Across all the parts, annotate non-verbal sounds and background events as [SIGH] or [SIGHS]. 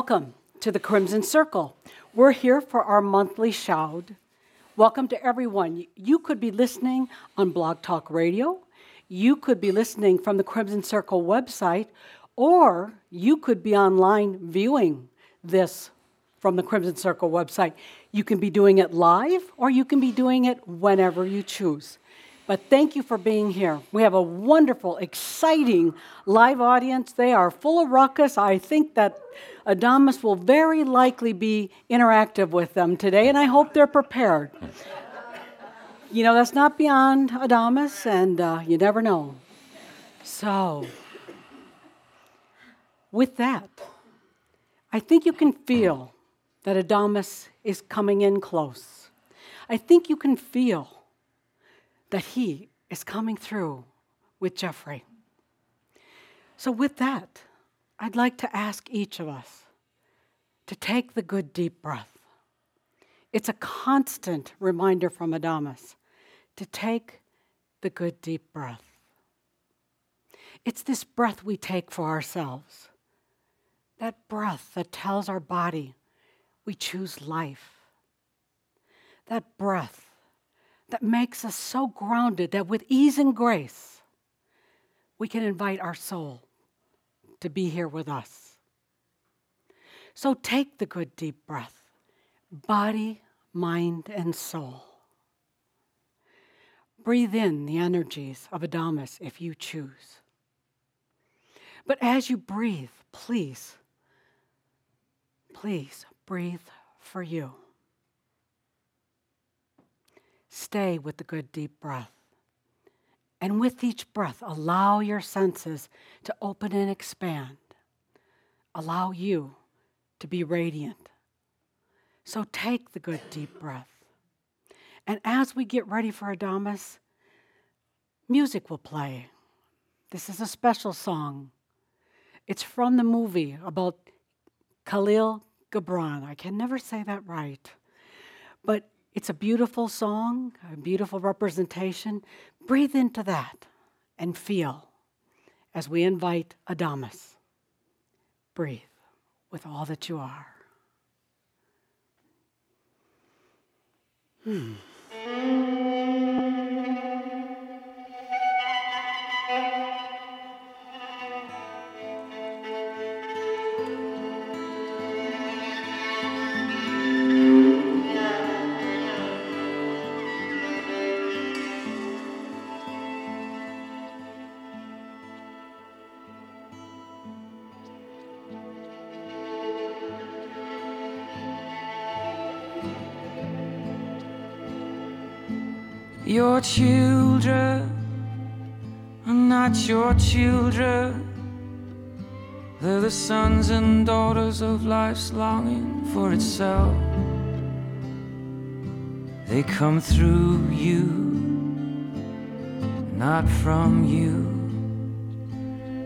Welcome to the Crimson Circle. We're here for our monthly shout. Welcome to everyone. You could be listening on Blog Talk Radio, you could be listening from the Crimson Circle website, or you could be online viewing this from the Crimson Circle website. You can be doing it live, or you can be doing it whenever you choose. But thank you for being here. We have a wonderful, exciting live audience. They are full of ruckus. I think that Adamus will very likely be interactive with them today, and I hope they're prepared. you know, that's not beyond Adamus, and uh, you never know. So, with that, I think you can feel that Adamus is coming in close. I think you can feel that He is coming through with Geoffrey. So, with that, I'd like to ask each of us to take the good deep breath. It's a constant reminder from Adamus to take the good deep breath. It's this breath we take for ourselves, that breath that tells our body we choose life, that breath that makes us so grounded that with ease and grace, we can invite our soul to be here with us. So take the good deep breath, body, mind, and soul. Breathe in the energies of Adamus if you choose. But as you breathe, please, please breathe for you. Stay with the good deep breath. And with each breath, allow your senses to open and expand. Allow you to be radiant. So take the good deep breath. And as we get ready for Adamus, music will play. This is a special song. It's from the movie about Kahlil Gibran. I can never say that right. But it's a beautiful song, a beautiful representation. Breathe into that and feel as we invite Adamus. Breathe with all that you are. Hmm. Your children are not your children. They're the sons and daughters of life's longing for itself. They come through you, not from you.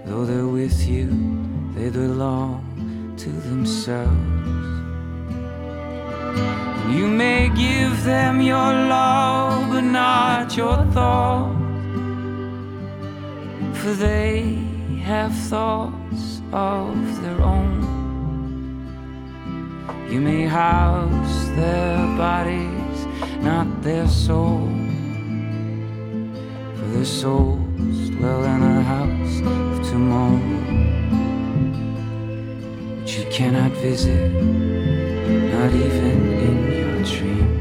Though they're with you, they belong to themselves. You may give them your love, but not your thoughts, For they have thoughts of their own. You may house their bodies, not their soul. For their souls dwell in a house of tomorrow, which you cannot visit, not even in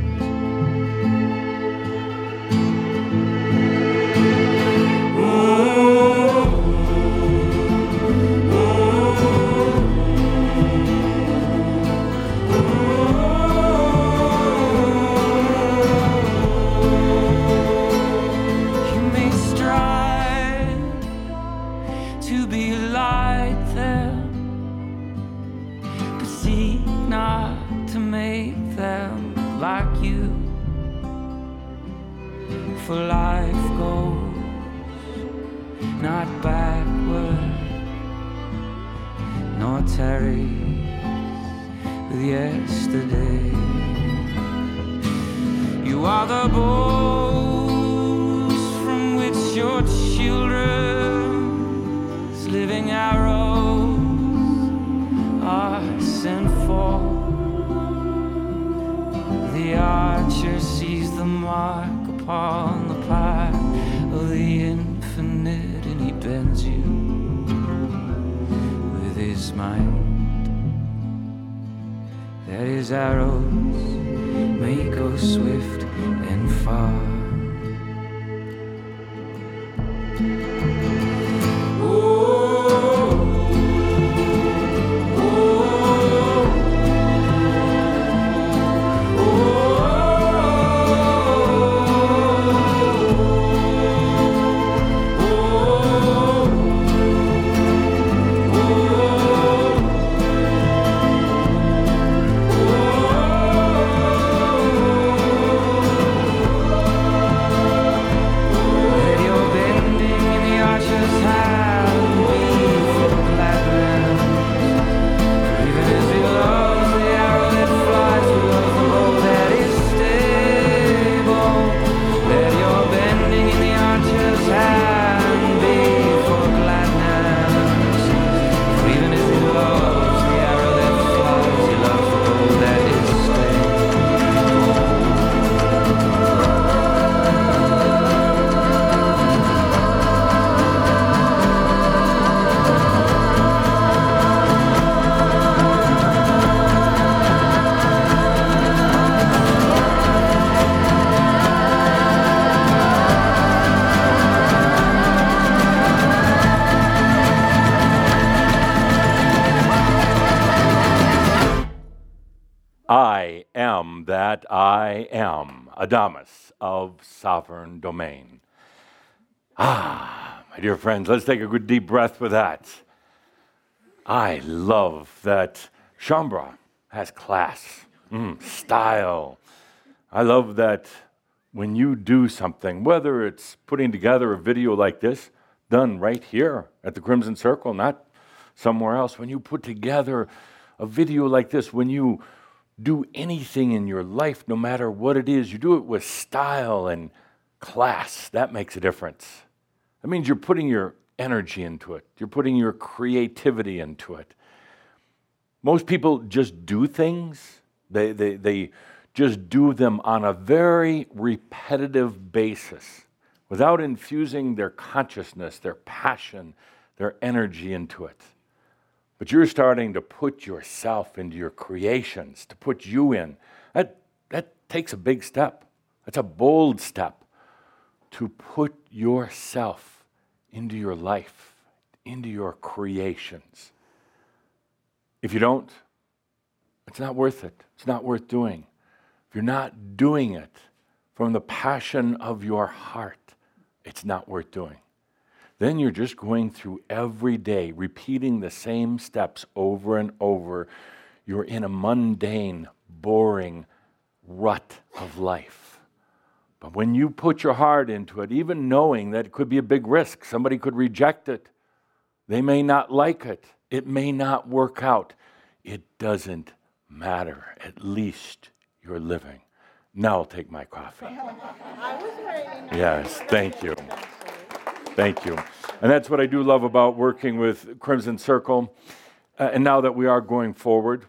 yesterday. You are the bows from which your children's living arrows are sent forth. The archer sees the mark upon. His arrows may go swift and far. Adamus of sovereign domain. Ah, my dear friends, let's take a good deep breath with that. I love that Shaumbra has class, mm, style. I love that when you do something, whether it's putting together a video like this, done right here at the Crimson Circle, not somewhere else, when you put together a video like this, when you do anything in your life, no matter what it is, you do it with style and class. That makes a difference. That means you're putting your energy into it, you're putting your creativity into it. Most people just do things, they, they, they just do them on a very repetitive basis without infusing their consciousness, their passion, their energy into it. But you're starting to put yourself into your creations, to put you in. That, that takes a big step. That's a bold step to put yourself into your life, into your creations. If you don't, it's not worth it. It's not worth doing. If you're not doing it from the passion of your heart, it's not worth doing then you're just going through every day, repeating the same steps over and over. You're in a mundane, boring rut of life. But when you put your heart into it, even knowing that it could be a big risk, somebody could reject it, they may not like it, it may not work out, it doesn't matter. At least you're living. Now I'll take my coffee. [LAUGHS] yes, thank you. Thank you. And that's what I do love about working with Crimson Circle. Uh, and now that we are going forward,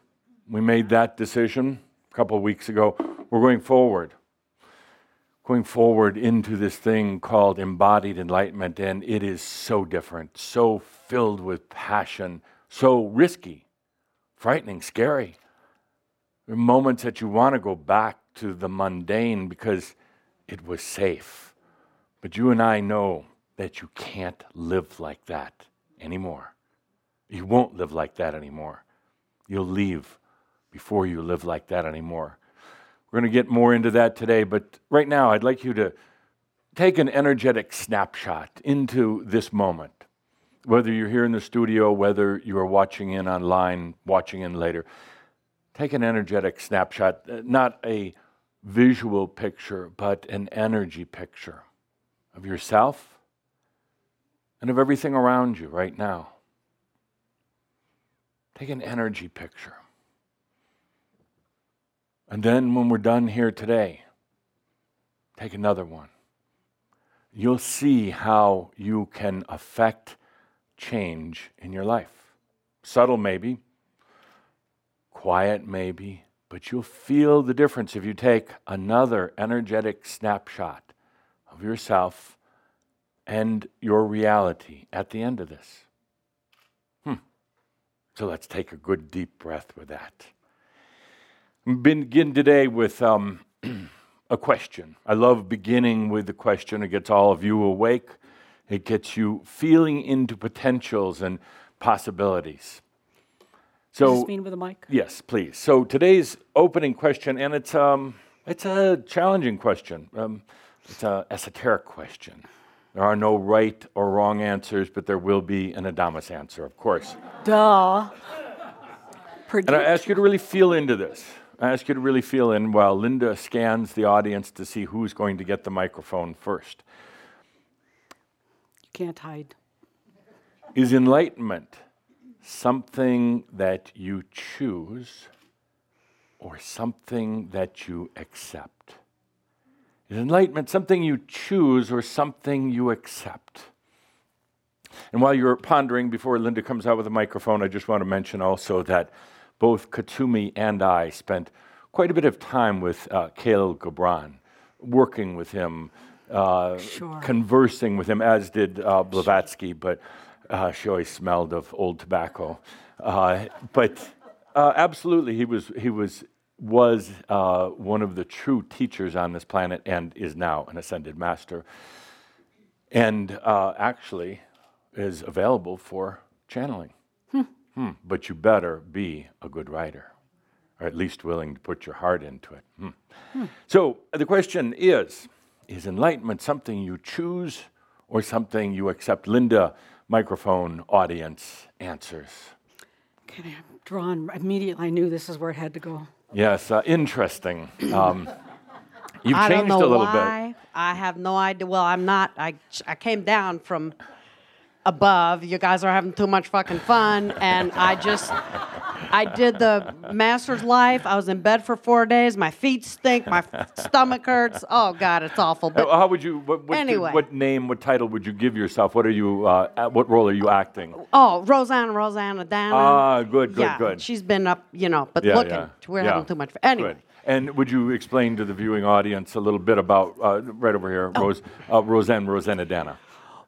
we made that decision a couple of weeks ago. We're going forward, going forward into this thing called embodied enlightenment. And it is so different, so filled with passion, so risky, frightening, scary. There are moments that you want to go back to the mundane because it was safe. But you and I know that you can't live like that anymore. You won't live like that anymore. You'll leave before you live like that anymore. We're going to get more into that today, but right now I'd like you to take an energetic snapshot into this moment. Whether you're here in the studio, whether you are watching in online, watching in later, take an energetic snapshot, uh, not a visual picture, but an energy picture of yourself and of everything around you right now. Take an energy picture. And then when we're done here today, take another one. You'll see how you can affect change in your life. Subtle, maybe, quiet, maybe, But you'll feel the difference if you take another energetic snapshot of yourself and your reality at the end of this. Hmm. So let's take a good deep breath with that. Begin today with um, [CLEARS THROAT] a question. I love beginning with the question. It gets all of you awake, it gets you feeling into potentials and possibilities. So, mean with a mic? yes, please. So today's opening question, and it's um, it's a challenging question. Um, it's an esoteric question. There are no right or wrong answers, but there will be an Adamus answer, of course. Duh. And I ask you to really feel into this. I ask you to really feel in while Linda scans the audience to see who's going to get the microphone first. You can't hide. Is enlightenment something that you choose or something that you accept? Is enlightenment something you choose or something you accept? And while you're pondering, before Linda comes out with a microphone, I just want to mention also that both Kuthumi and I spent quite a bit of time with uh, Kahlil Gibran, working with him, uh, Sure. conversing with him, as did uh, Blavatsky, but uh, she always smelled of old tobacco. Uh, but uh, absolutely, he was, he was, was uh, one of the true teachers on this planet and is now an ascended master and uh, actually is available for channeling. Hmm, But you better be a good writer, or at least willing to put your heart into it. Hmm. So the question is Is enlightenment something you choose or something you accept? Linda, microphone, audience, answers. Okay, I'm drawn immediately. I knew this is where it had to go. Yes, uh, interesting. Um, you've I don't changed know a little why. bit. I have no idea. Well, I'm not. I I came down from above. You guys are having too much fucking fun, and I just I did the master's life. I was in bed for four days. My feet stink. My stomach hurts. Oh God, it's awful. But How would you? What, what, Anyway. what name? What title would you give yourself? What are you? Uh, what role are you acting? oh, Rosanna, Rosanna, Dana. Ah, good, good, yeah, good. She's been up, you know, but Yeah, looking. yeah, We're yeah. having too much. fun. Anyway. Good. And would you explain to the viewing audience a little bit about uh, right over here, Oh. Rose, uh, Roseanne, Rosanna Dana?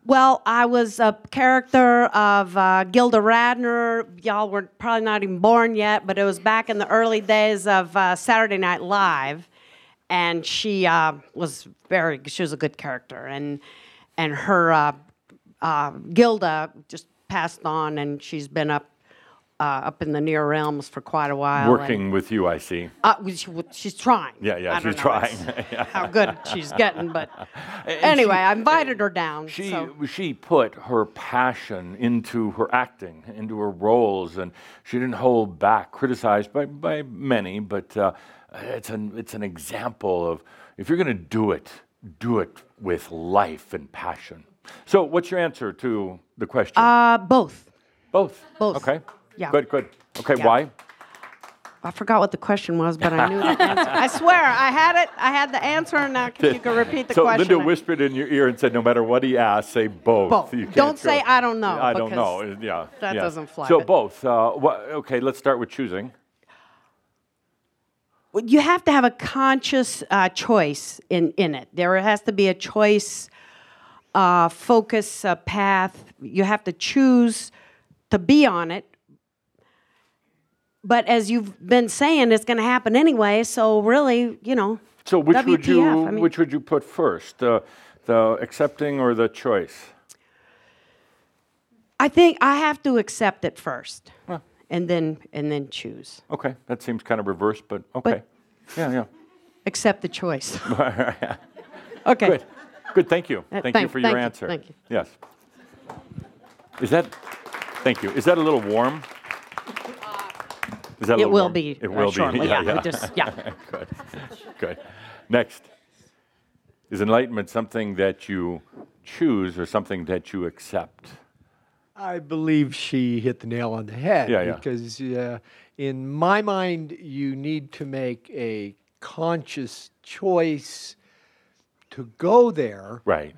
Well, I was a character of uh, Gilda Radner. Y'all were probably not even born yet, but it was back in the early days of uh, Saturday Night Live, and she uh, was very. She was a good character, and and her uh, uh, Gilda just passed on, and she's been up uh, up in the near realms for quite a while. and- Working with you, I see. uh, she, she's trying. Yeah, yeah, she's trying. [LAUGHS] how good she's getting, but [LAUGHS] And anyway, she- I invited her down. She so. she put her passion into her acting, into her roles, and she didn't hold back. Criticized by, by many, but uh, it's an it's an example of if you're going to do it, do it with life and passion. So, what's your answer to the question? Uh, both. both. both. Okay. Yeah. Good. Good. Okay. Yeah. Why? I forgot what the question was, but I knew the [LAUGHS] answer. I swear, I had it. I had the answer, and now [LAUGHS] you can repeat the so question. Linda whispered in your ear and said, "No matter what he asks, say both. Both. You can't Don't say, "I don't know," I don't know. because Yeah, that yeah. doesn't fly, So but- both. Uh, wha- okay, let's start with choosing. you have to have a conscious uh, choice in, in it. There has to be a choice, uh, focus, uh, path. You have to choose to be on it. But as you've been saying, it's going to happen anyway. So really, you know. So which would you I mean- which would you put first, the the accepting or the choice? I think I have to accept it first, and then and then choose. Okay, that seems kind of reversed, but okay. yeah, yeah. Accept the choice. [LAUGHS] okay. Good. Good. Thank you. Uh, Thank you for your you, answer. thank you. Yes. Is that? Thank you. Is that a little warm? Is that It will warm? be. It uh, will shortly. [LAUGHS] be. Yeah. we just, yeah. [LAUGHS] Good. Good. Next. Is enlightenment something that you choose or something that you accept? I believe she hit the nail on the head. Yeah, yeah. Because uh, in my mind, you need to make a conscious choice to go there, Right.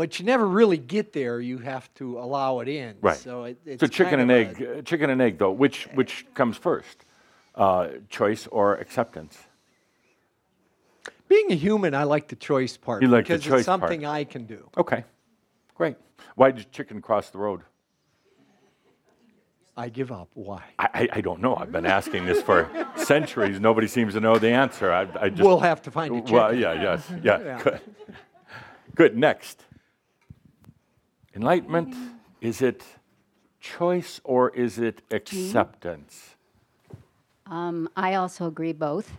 But you never really get there. You have to allow it in. Right. So it, it's So chicken and of a- egg. uh, chicken and egg, though. Which which comes first? uh, choice or acceptance? Being a human, I like the choice part You like the because choice it's part. something I can do. Okay, great. Why did chicken cross the road? I give up. Why? I, I, I don't know. I've been asking this for [LAUGHS] centuries. Nobody seems to know the answer. I, I just, we'll have to find a chicken. Well, yeah, yes, [LAUGHS] yeah, Yeah. good. Good, next. Enlightenment, is it choice or is it acceptance? Um, I also agree both.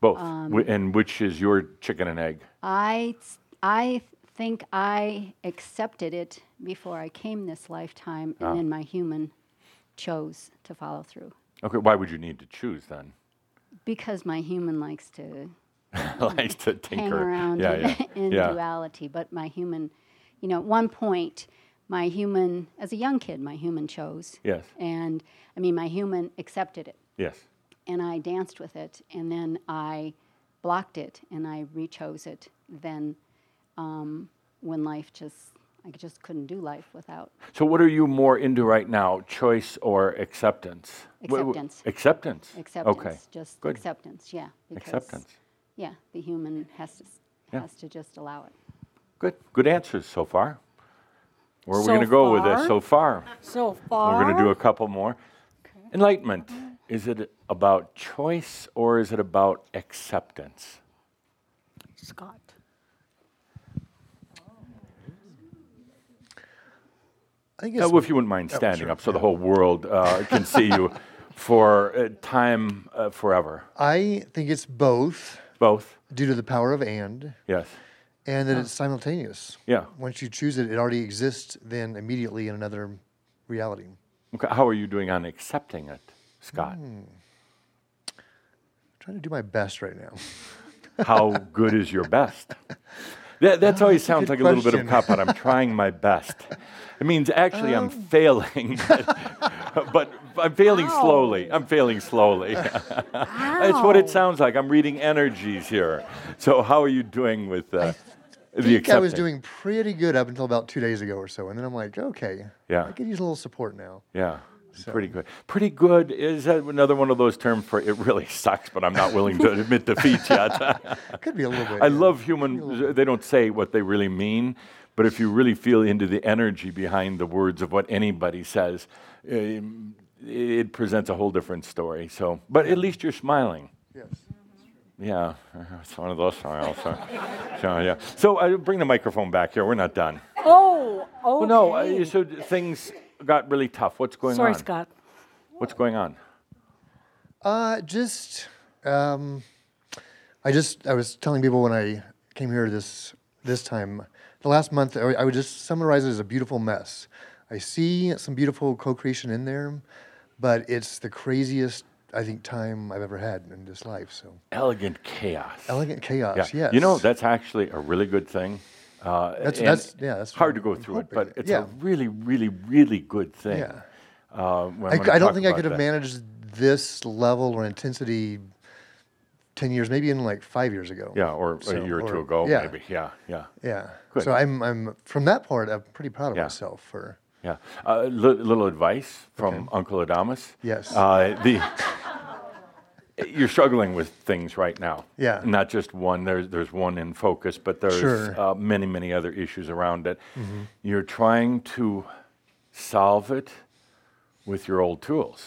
Both. Um, Wh- and which is your chicken and egg? I, I think I accepted it before I came this lifetime, and then my human chose to follow through. Okay, why would you need to choose then? Because my human likes to [LAUGHS] Likes to tinker. around yeah, in, yeah. [LAUGHS] in yeah. duality, but my human, you know, at one point, my human, as a young kid, my human chose. Yes. And I mean, my human accepted it. Yes. and I danced with it, and then I blocked it, and I rechose it. Then, um, when life just, I just couldn't do life without. So what are you more into right now, choice or acceptance? Acceptance. Acceptance. Acceptance, Okay. just Good. acceptance, yeah. because, Acceptance. Yeah, the human has to Yeah. has to just allow it. Good. Good answers so far. Where are we going to go with this so far? So far. We're going to do a couple more. Enlightenment. Is it about choice or is it about acceptance? Scott. I think Uh, well, if you wouldn't mind Oh, standing sure, up so the whole world uh, can see you [LAUGHS] for uh, time uh, forever. I think it's both Both? due to the power of and, Yes. And that it's simultaneous. Yeah. Once you choose it, it already exists then immediately in another reality. Okay. How are you doing on accepting it, Scott? Hmm. trying to do my best right now. [LAUGHS] How good is your best? That that's always a sounds good like a little bit of question. cop out. I'm trying my best. It means actually I'm failing, [LAUGHS] but I'm failing slowly. I'm failing slowly. [LAUGHS] That's what it sounds like. I'm reading energies here. So how are you doing with uh, I the think I was doing pretty good up until about two days ago or so, and then I'm like, okay, Yeah. I could use a little support now. Yeah. Pretty good. Pretty good is that another one of those terms for it really [LAUGHS] sucks, but I'm not willing to admit defeat yet. [LAUGHS] Could be a little bit. I yeah. love human, they don't say what they really mean, but if you really feel into the energy behind the words of what anybody says, um, it presents a whole different story. So, but at least you're smiling. Yes. Yeah, [LAUGHS] it's one of those smiles. So, [LAUGHS] so, yeah. So uh, bring the microphone back here. We're not done. Oh, okay. Well, no. Uh, so things got really tough. What's going Sorry, on? Sorry, Scott. What's going on? Uh, just, um, I just, I was telling people when I came here this this time, the last month, I, I would just summarize it as a beautiful mess. I see some beautiful co-creation in there, but it's the craziest, I think, time I've ever had in this life. So Elegant chaos. elegant chaos. Yeah. Yes. You know, that's actually a really good thing. Uh, That's- that's- yeah, that's hard to go I'm through it, but it's Yeah. a really, really, really good thing. Yeah. Uh, I, I'm c- gonna I don't think I could have that. managed this level or intensity 10 years, maybe even like five years ago. Yeah, or So- a year or two ago, yeah. maybe. Yeah, yeah, Yeah. Good. So I'm, I'm from that part, I'm pretty proud of Yeah. myself for. yeah. A uh, li- little advice from Uncle Adamus. Yes. Uh, the you're struggling with things right now. Yeah. Not just one. There's there's one in focus, but there's Sure. Mm-hmm. uh, many many other issues around it. You're trying to solve it with your old tools.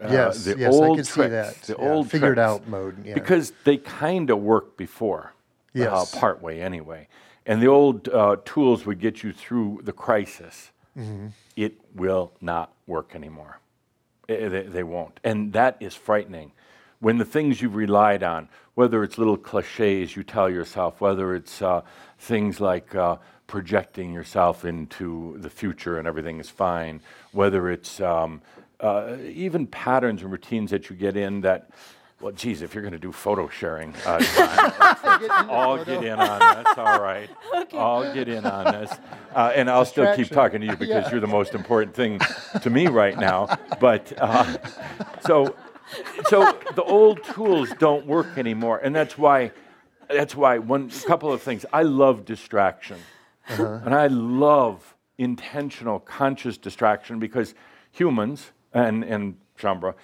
Uh, Yes, the yes, I old could see that. The Yeah, old figured tricks. out mode, yeah. Because they kind of worked before. Yes. Uh, part way anyway. And the old uh, tools would get you through the crisis. Mm-hmm. It will not work anymore. I- they, they won't. And that is frightening. When the things you've relied on, whether it's little cliches you tell yourself, whether it's uh, things like uh, projecting yourself into the future and everything is fine, whether it's um, uh, even patterns and routines that you get in that, well, geez, if you're going to do photo sharing, uh, [LAUGHS] I'll get in on this. All right, I'll get in on this, uh, and I'll still keep talking to you because you're the most important thing to me right now. But uh, so, so the old tools don't work anymore, and that's why. That's why one couple of things. I love distraction, and I love intentional, conscious distraction because humans and and Shaumbra,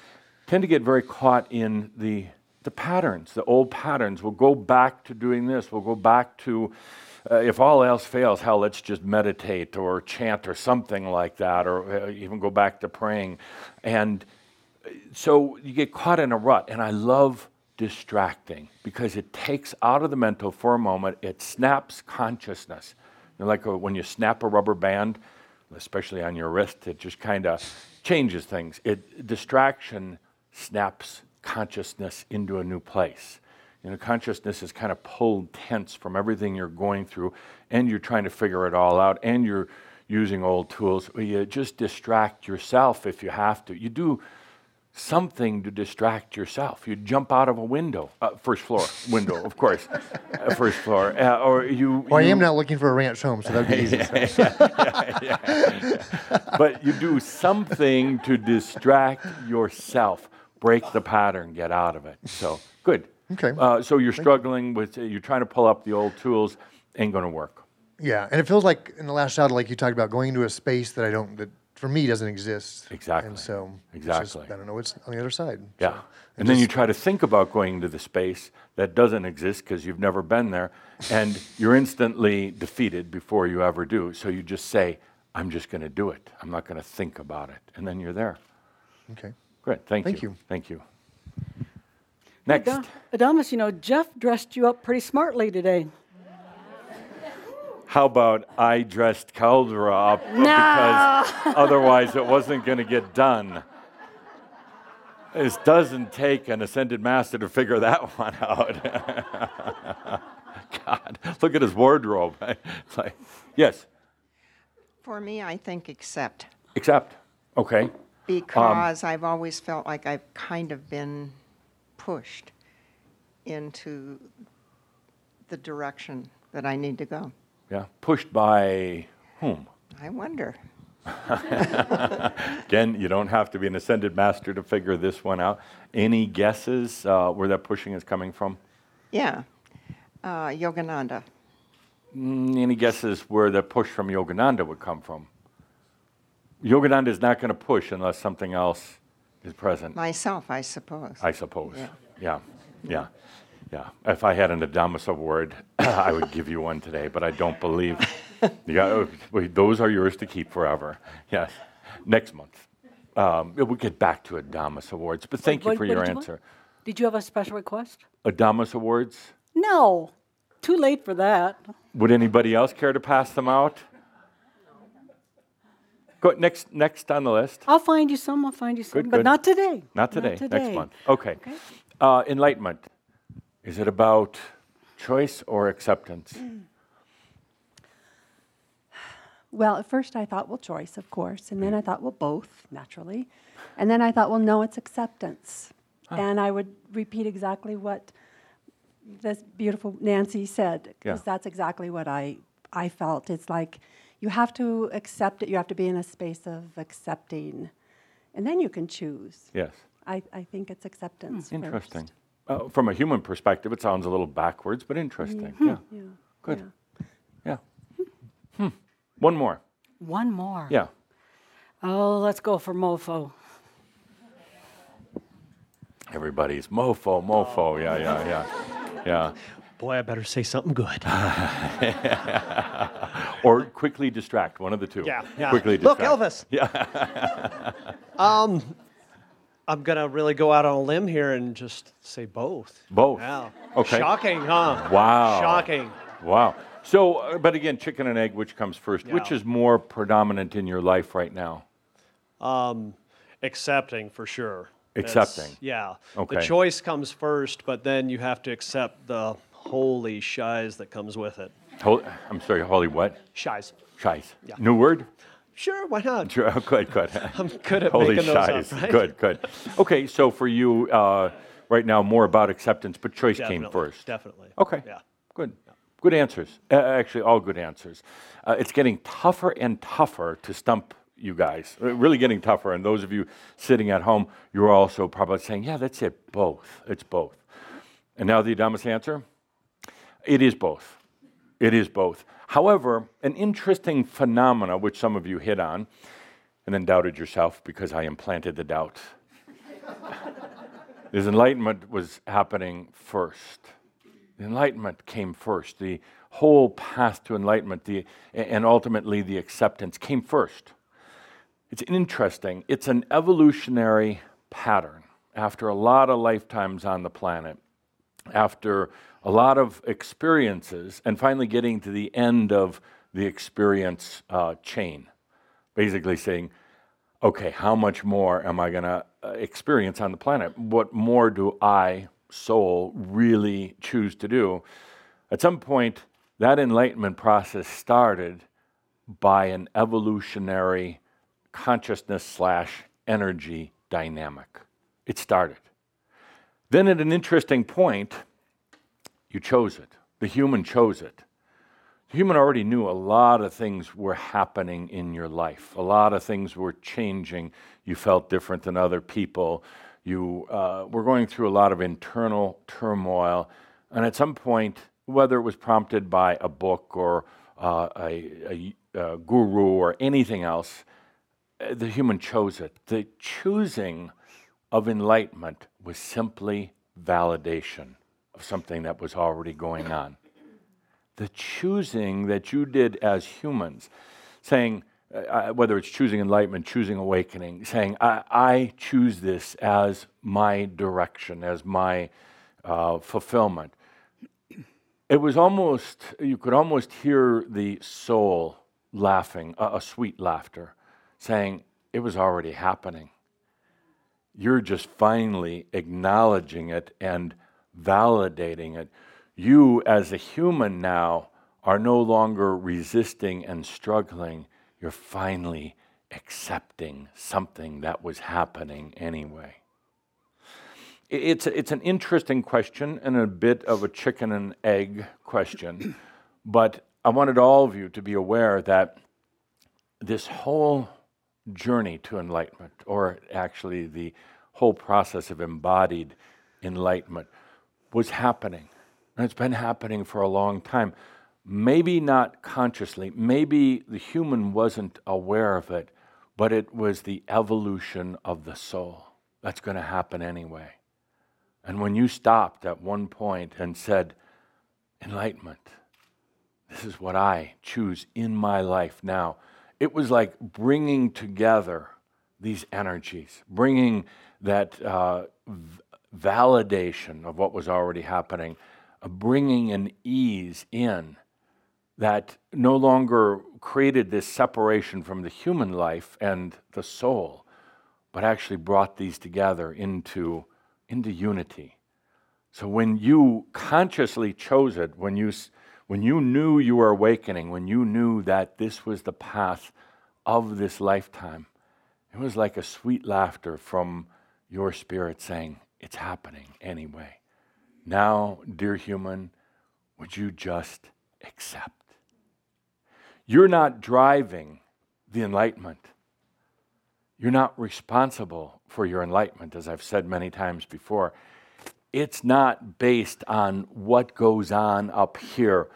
tend to get very caught in the, the patterns, the old patterns. We'll go back to doing this, we'll go back to, uh, if all else fails, hell, let's just meditate or chant or something like that, or uh, even go back to praying. And so you get caught in a rut, and I love distracting because it takes out of the mental for a moment, it snaps consciousness. You know, like a, when you snap a rubber band, especially on your wrist, it just kind of changes things. It distraction snaps consciousness into a new place. You know, consciousness is kind of pulled tense from everything you're going through, and you're trying to figure it all out, and you're using old tools. You just distract yourself if you have to. You do something to distract yourself. You jump out of a window, uh, first floor window, of course, [LAUGHS] uh, first floor, uh, or you. Well, I am now looking for a ranch home, so that'd be easy. [LAUGHS] but you do something to distract yourself, break the pattern, get out of it. So good. Okay. Uh, so you're struggling with, uh, you're trying to pull up the old tools, ain't going to work. Yeah, and it feels like in the last shot, like you talked about, going into a space that I don't, that for me doesn't exist. Exactly. And so, Exactly. Just, I don't know what's on the other side. Yeah. So, and then you try to think about going into the space that doesn't exist because you've never been there, and you're instantly defeated before you ever do. So you just say, I'm just going to do it. I'm not going to think about it. And then you're there. Okay. Great. Thank, Thank you. you. Thank you. Next. Ad- Adamus, you know, Jeff dressed you up pretty smartly today. How about I dressed Cauldre up because otherwise it wasn't going to get done? This doesn't take an ascended master to figure that [LAUGHS] one out. God, look at his wardrobe. [LAUGHS] It's like, yes, For me, I think accept accept. Okay. because I've always felt like I've kind of been pushed into the direction that I need to go. Yeah. Pushed by whom? I wonder. [LAUGHS] Again, you don't have to be an ascended master to figure this one out. Any guesses uh, where that pushing is coming from? Yeah, uh, Yogananda. Mm, Any guesses where the push from Yogananda would come from? Yogananda is not going to push unless something else is present, Myself, I suppose. I suppose. Yeah. Yeah, yeah, yeah. Yeah, if I had an Adamus award, [COUGHS] I would give you one today, but I don't believe. You got, wait, those are yours to keep forever. Yes, next month. Um, we'll get back to Adamus awards, but thank you for what your did you answer. Did you have a special request? Adamus awards. No. Too late for that. Would anybody else care to pass them out? Go next. Next on the list. I'll find you some. I'll find you some. Good, but good. not today. Not today. Next today. month. Okay. Uh, enlightenment. Is it about choice or acceptance? Mm. Well, at first I thought, well, choice, of course. And then mm. I thought, well, both, naturally. And then I thought, well, no, it's acceptance. And I would repeat exactly what this beautiful Nancy said, because Yeah. that's exactly what I, I felt. It's like you have to accept it, you have to be in a space of accepting, and then you can choose. Yes. I, I think it's acceptance. Hmm, interesting. first. Uh, from a human perspective, it sounds a little backwards, but interesting. Yeah. Yeah. Good. yeah. Yeah. Hmm. One more. One more. Yeah. Oh, let's go for mofo. Everybody's mofo, mofo. Yeah, yeah, yeah. Yeah. Boy, I better say something good. [LAUGHS] Or quickly distract, one of the two. Yeah, yeah. Quickly Look. Elvis. Yeah. [LAUGHS] Um, I'm gonna really go out on a limb here and just say both. Both. Yeah. Okay. Shocking, huh? Wow. Shocking. Wow. So, uh, but again, chicken and egg, which comes first? Which is more predominant in your life right now? Um, accepting for sure. Accepting. yeah. Okay. The choice comes first, but then you have to accept the holy shies that comes with it. Hol- I'm sorry, holy what? Shies. Shies. Yeah. New word? Sure, why not? [LAUGHS] Sure. Good, good. [LAUGHS] I'm good at Holy making those shies. up, right? Good, good. Okay, so for you, uh, right now, more about acceptance, but choice came first. Definitely. Okay. Yeah. Good. Good answers. Uh, actually, all good answers. Uh, it's getting tougher and tougher to stump you guys. Uh, Really getting tougher. And those of you sitting at home, you're also probably saying, yeah, that's it. Both. It's both. And now the Adamus answer? It is both. It is both. However, an interesting phenomena, which some of you hit on, and then doubted yourself because I implanted the doubt. [LAUGHS] His enlightenment was happening first. The enlightenment came first. The whole path to enlightenment the, and ultimately the acceptance came first. It's interesting. It's an evolutionary pattern. After a lot of lifetimes on the planet, after a lot of experiences, and finally getting to the end of the experience uh, chain, basically saying, okay, how much more am I going to uh, experience on the planet? What more do I, soul, really choose to do? At some point, that enlightenment process started by an evolutionary consciousness slash energy dynamic. It started. Then, at an interesting point, you chose it. The human chose it. The human already knew a lot of things were happening in your life. A lot of things were changing. You felt different than other people. You uh, were going through a lot of internal turmoil. And at some point, whether it was prompted by a book or uh, a, a, a guru or anything else, uh, the human chose it. The choosing of enlightenment was simply validation of something that was already going on the choosing that you did as humans, saying, uh, whether it's choosing enlightenment, choosing awakening, saying, I, I choose this as my direction, as my uh, fulfillment. It was almost, you could almost hear the soul laughing, a, a sweet laughter, saying, It was already happening. You're just finally acknowledging it and validating it you, as a human now, are no longer resisting and struggling. You're finally accepting something that was happening anyway. It's, it's an interesting question and a bit of a chicken and egg question, [CLEARS THROAT] but I wanted all of you to be aware that this whole journey to enlightenment, or actually the whole process of embodied enlightenment, was happening and it's been happening for a long time. Maybe not consciously, maybe the human wasn't aware of it, but it was the evolution of the soul. That's going to happen anyway. And when you stopped at one point and said, Enlightenment, this is what I choose in my life now, it was like bringing together these energies, bringing that uh, validation of what was already happening bringing an ease in that no longer created this separation from the human life and the soul, but actually brought these together into, into unity. So when you consciously chose it, when you, when you knew you were awakening, when you knew that this was the path of this lifetime, it was like a sweet laughter from your spirit saying, It's happening anyway. Now, dear human, would you just accept? You're not driving the enlightenment. You're not responsible for your enlightenment, as I've said many times before. It's not based on what goes on up here,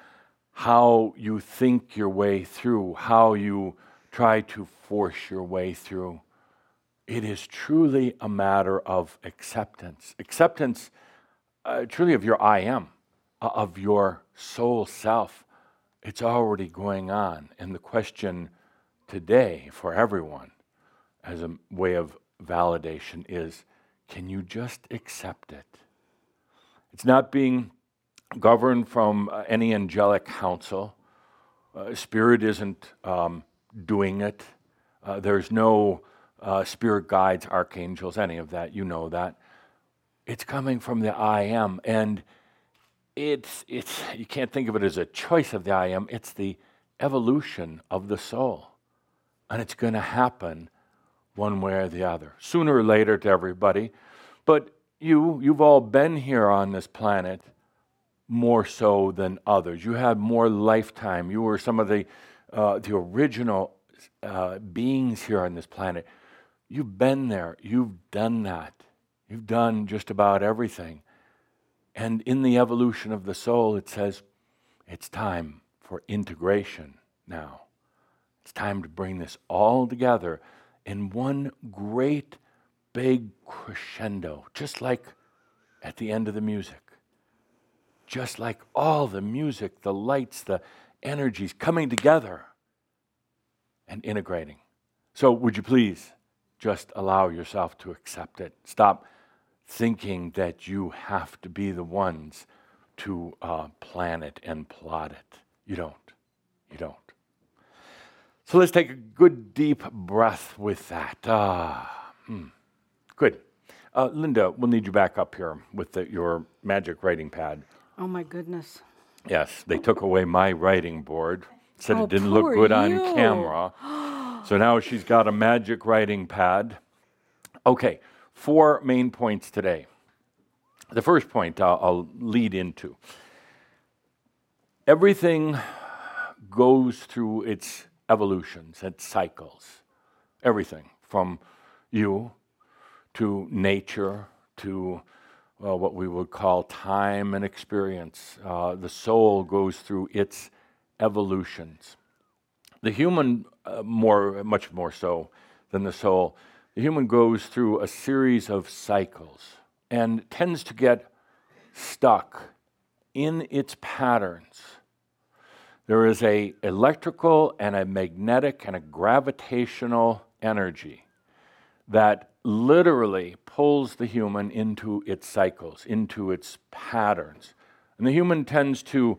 how you think your way through, how you try to force your way through. It is truly a matter of acceptance. Acceptance uh, truly of your I am, uh, of your soul self. It's already going on. And the question today for everyone, as a way of validation, is can you just accept it? It's not being governed from uh, any angelic counsel. Uh, spirit isn't um, doing it. Uh, there's no uh, spirit guides, archangels, any of that. You know that. It's coming from the I am. And it's, it's, you can't think of it as a choice of the I am, it's the evolution of the soul. And it's going to happen one way or the other, sooner or later to everybody. But you, you've all been here on this planet more so than others. You had more lifetime. You were some of the, uh, the original uh, beings here on this planet. You've been there, you've done that. You've done just about everything. And in the evolution of the soul, it says it's time for integration now. It's time to bring this all together in one great big crescendo, just like at the end of the music. Just like all the music, the lights, the energies coming together and integrating. So, would you please just allow yourself to accept it? Stop thinking that you have to be the ones to uh, plan it and plot it. You don't. You don't. So let's take a good deep breath with that. Ah, hmm. Good. Uh, Linda, we'll need you back up here with the, your magic writing pad. Oh my goodness. Yes, they took away my writing board. Said Oh, it didn't look good on you. [GASPS] camera. So now she's got a magic writing pad. Okay, four main points today. The first point I'll, I'll lead into everything goes through its evolutions, its cycles. Everything from you to nature to well, what we would call time and experience. Uh, the soul goes through its evolutions. The human, uh, more, much more so than the soul, the human goes through a series of cycles and tends to get stuck in its patterns. There is a electrical and a magnetic and a gravitational energy that literally pulls the human into its cycles, into its patterns. And the human tends to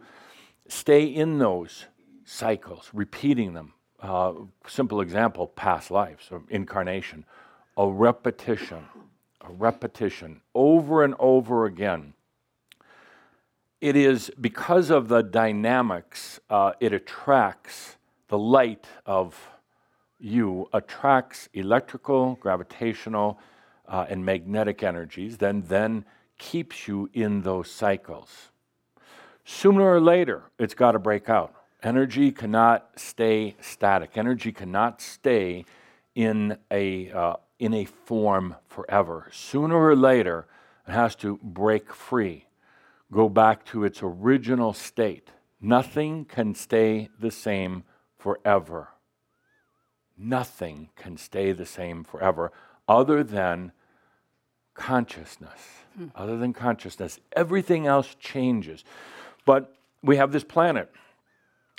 stay in those cycles, repeating them. Uh, simple example past lives or incarnation, a repetition, a repetition over and over again. It is because of the dynamics, uh, it attracts the light of you attracts electrical, gravitational, uh, and magnetic energies, then then keeps you in those cycles. Sooner or later, it's got to break out. Energy cannot stay static. Energy cannot stay in a uh, in a form forever. Sooner or later, it has to break free, go back to its original state. Nothing can stay the same forever nothing can stay the same forever other than consciousness. Other than consciousness, everything else changes. But we have this planet,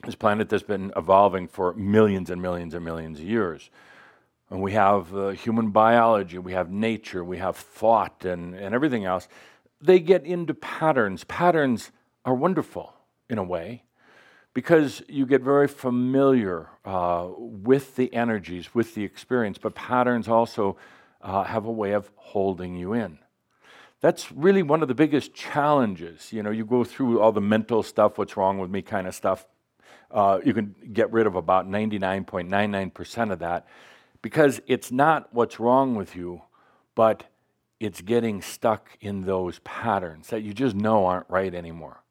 this planet that's been evolving for millions and millions and millions of years. And we have uh, human biology, we have nature, we have thought, and, and everything else. They get into patterns. Patterns are wonderful in a way because you get very familiar uh, with the energies, with the experience, but patterns also uh, have a way of holding you in. That's really one of the biggest challenges. You know, you go through all the mental stuff, what's wrong with me kind of stuff. Uh, you can get rid of about 99.99% of that because it's not what's wrong with you, but it's getting stuck in those patterns that you just know aren't right anymore.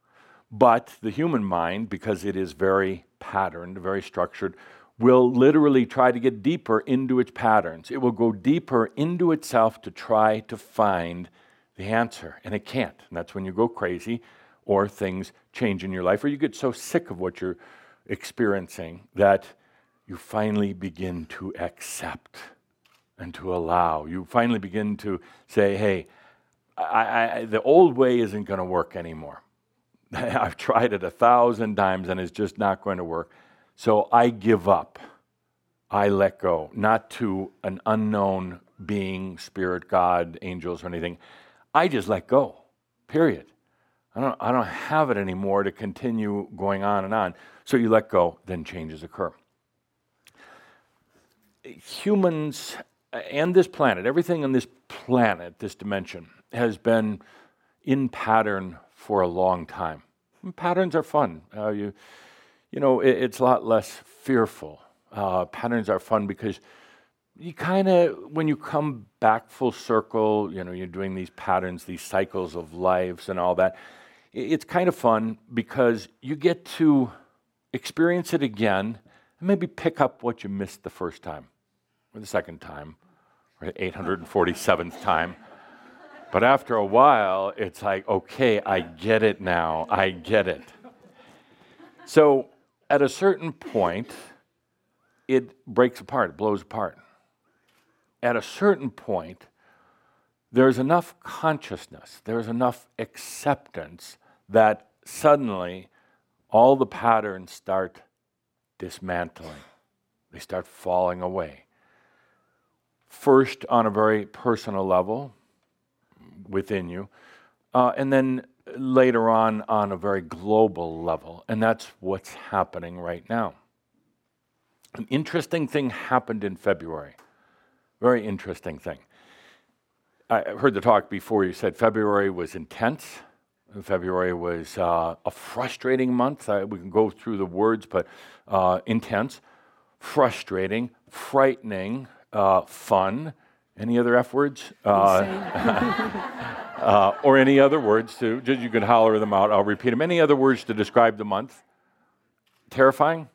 But the human mind, because it is very patterned, very structured, will literally try to get deeper into its patterns. It will go deeper into itself to try to find the answer, and it can't. And that's when you go crazy or things change in your life, or you get so sick of what you're experiencing that you finally begin to accept and to allow. You finally begin to say, hey, I, I, the old way isn't going to work anymore. [LAUGHS] I've tried it a thousand times and it's just not going to work. So I give up. I let go, not to an unknown being, spirit, God, angels, or anything. I just let go, period. I don't, I don't have it anymore to continue going on and on. So you let go, then changes occur. Humans and this planet, everything on this planet, this dimension, has been in pattern for a long time. And patterns are fun. Uh, you, you know, it, it's a lot less fearful. Uh, patterns are fun because you kind of, when you come back full circle, you know, you're doing these patterns, these cycles of lives and all that. It's kind of fun because you get to experience it again and maybe pick up what you missed the first time or the second time or the 847th time. But after a while, it's like, okay, I get it now. I get it. So at a certain point, it breaks apart, it blows apart. At a certain point, there's enough consciousness, there's enough acceptance that suddenly all the patterns start dismantling, they start falling away. First, on a very personal level within you, uh, and then later on on a very global level. And that's what's happening right now. An interesting thing happened in February. Very interesting thing. I heard the talk before. You said February was intense. February was uh, a frustrating month. I, we can go through the words, but uh, intense, frustrating, frightening, uh, fun. Any other F words? Uh, [LAUGHS] uh, or any other words too? Just you can holler them out. I'll repeat them. Any other words to describe the month? Terrifying.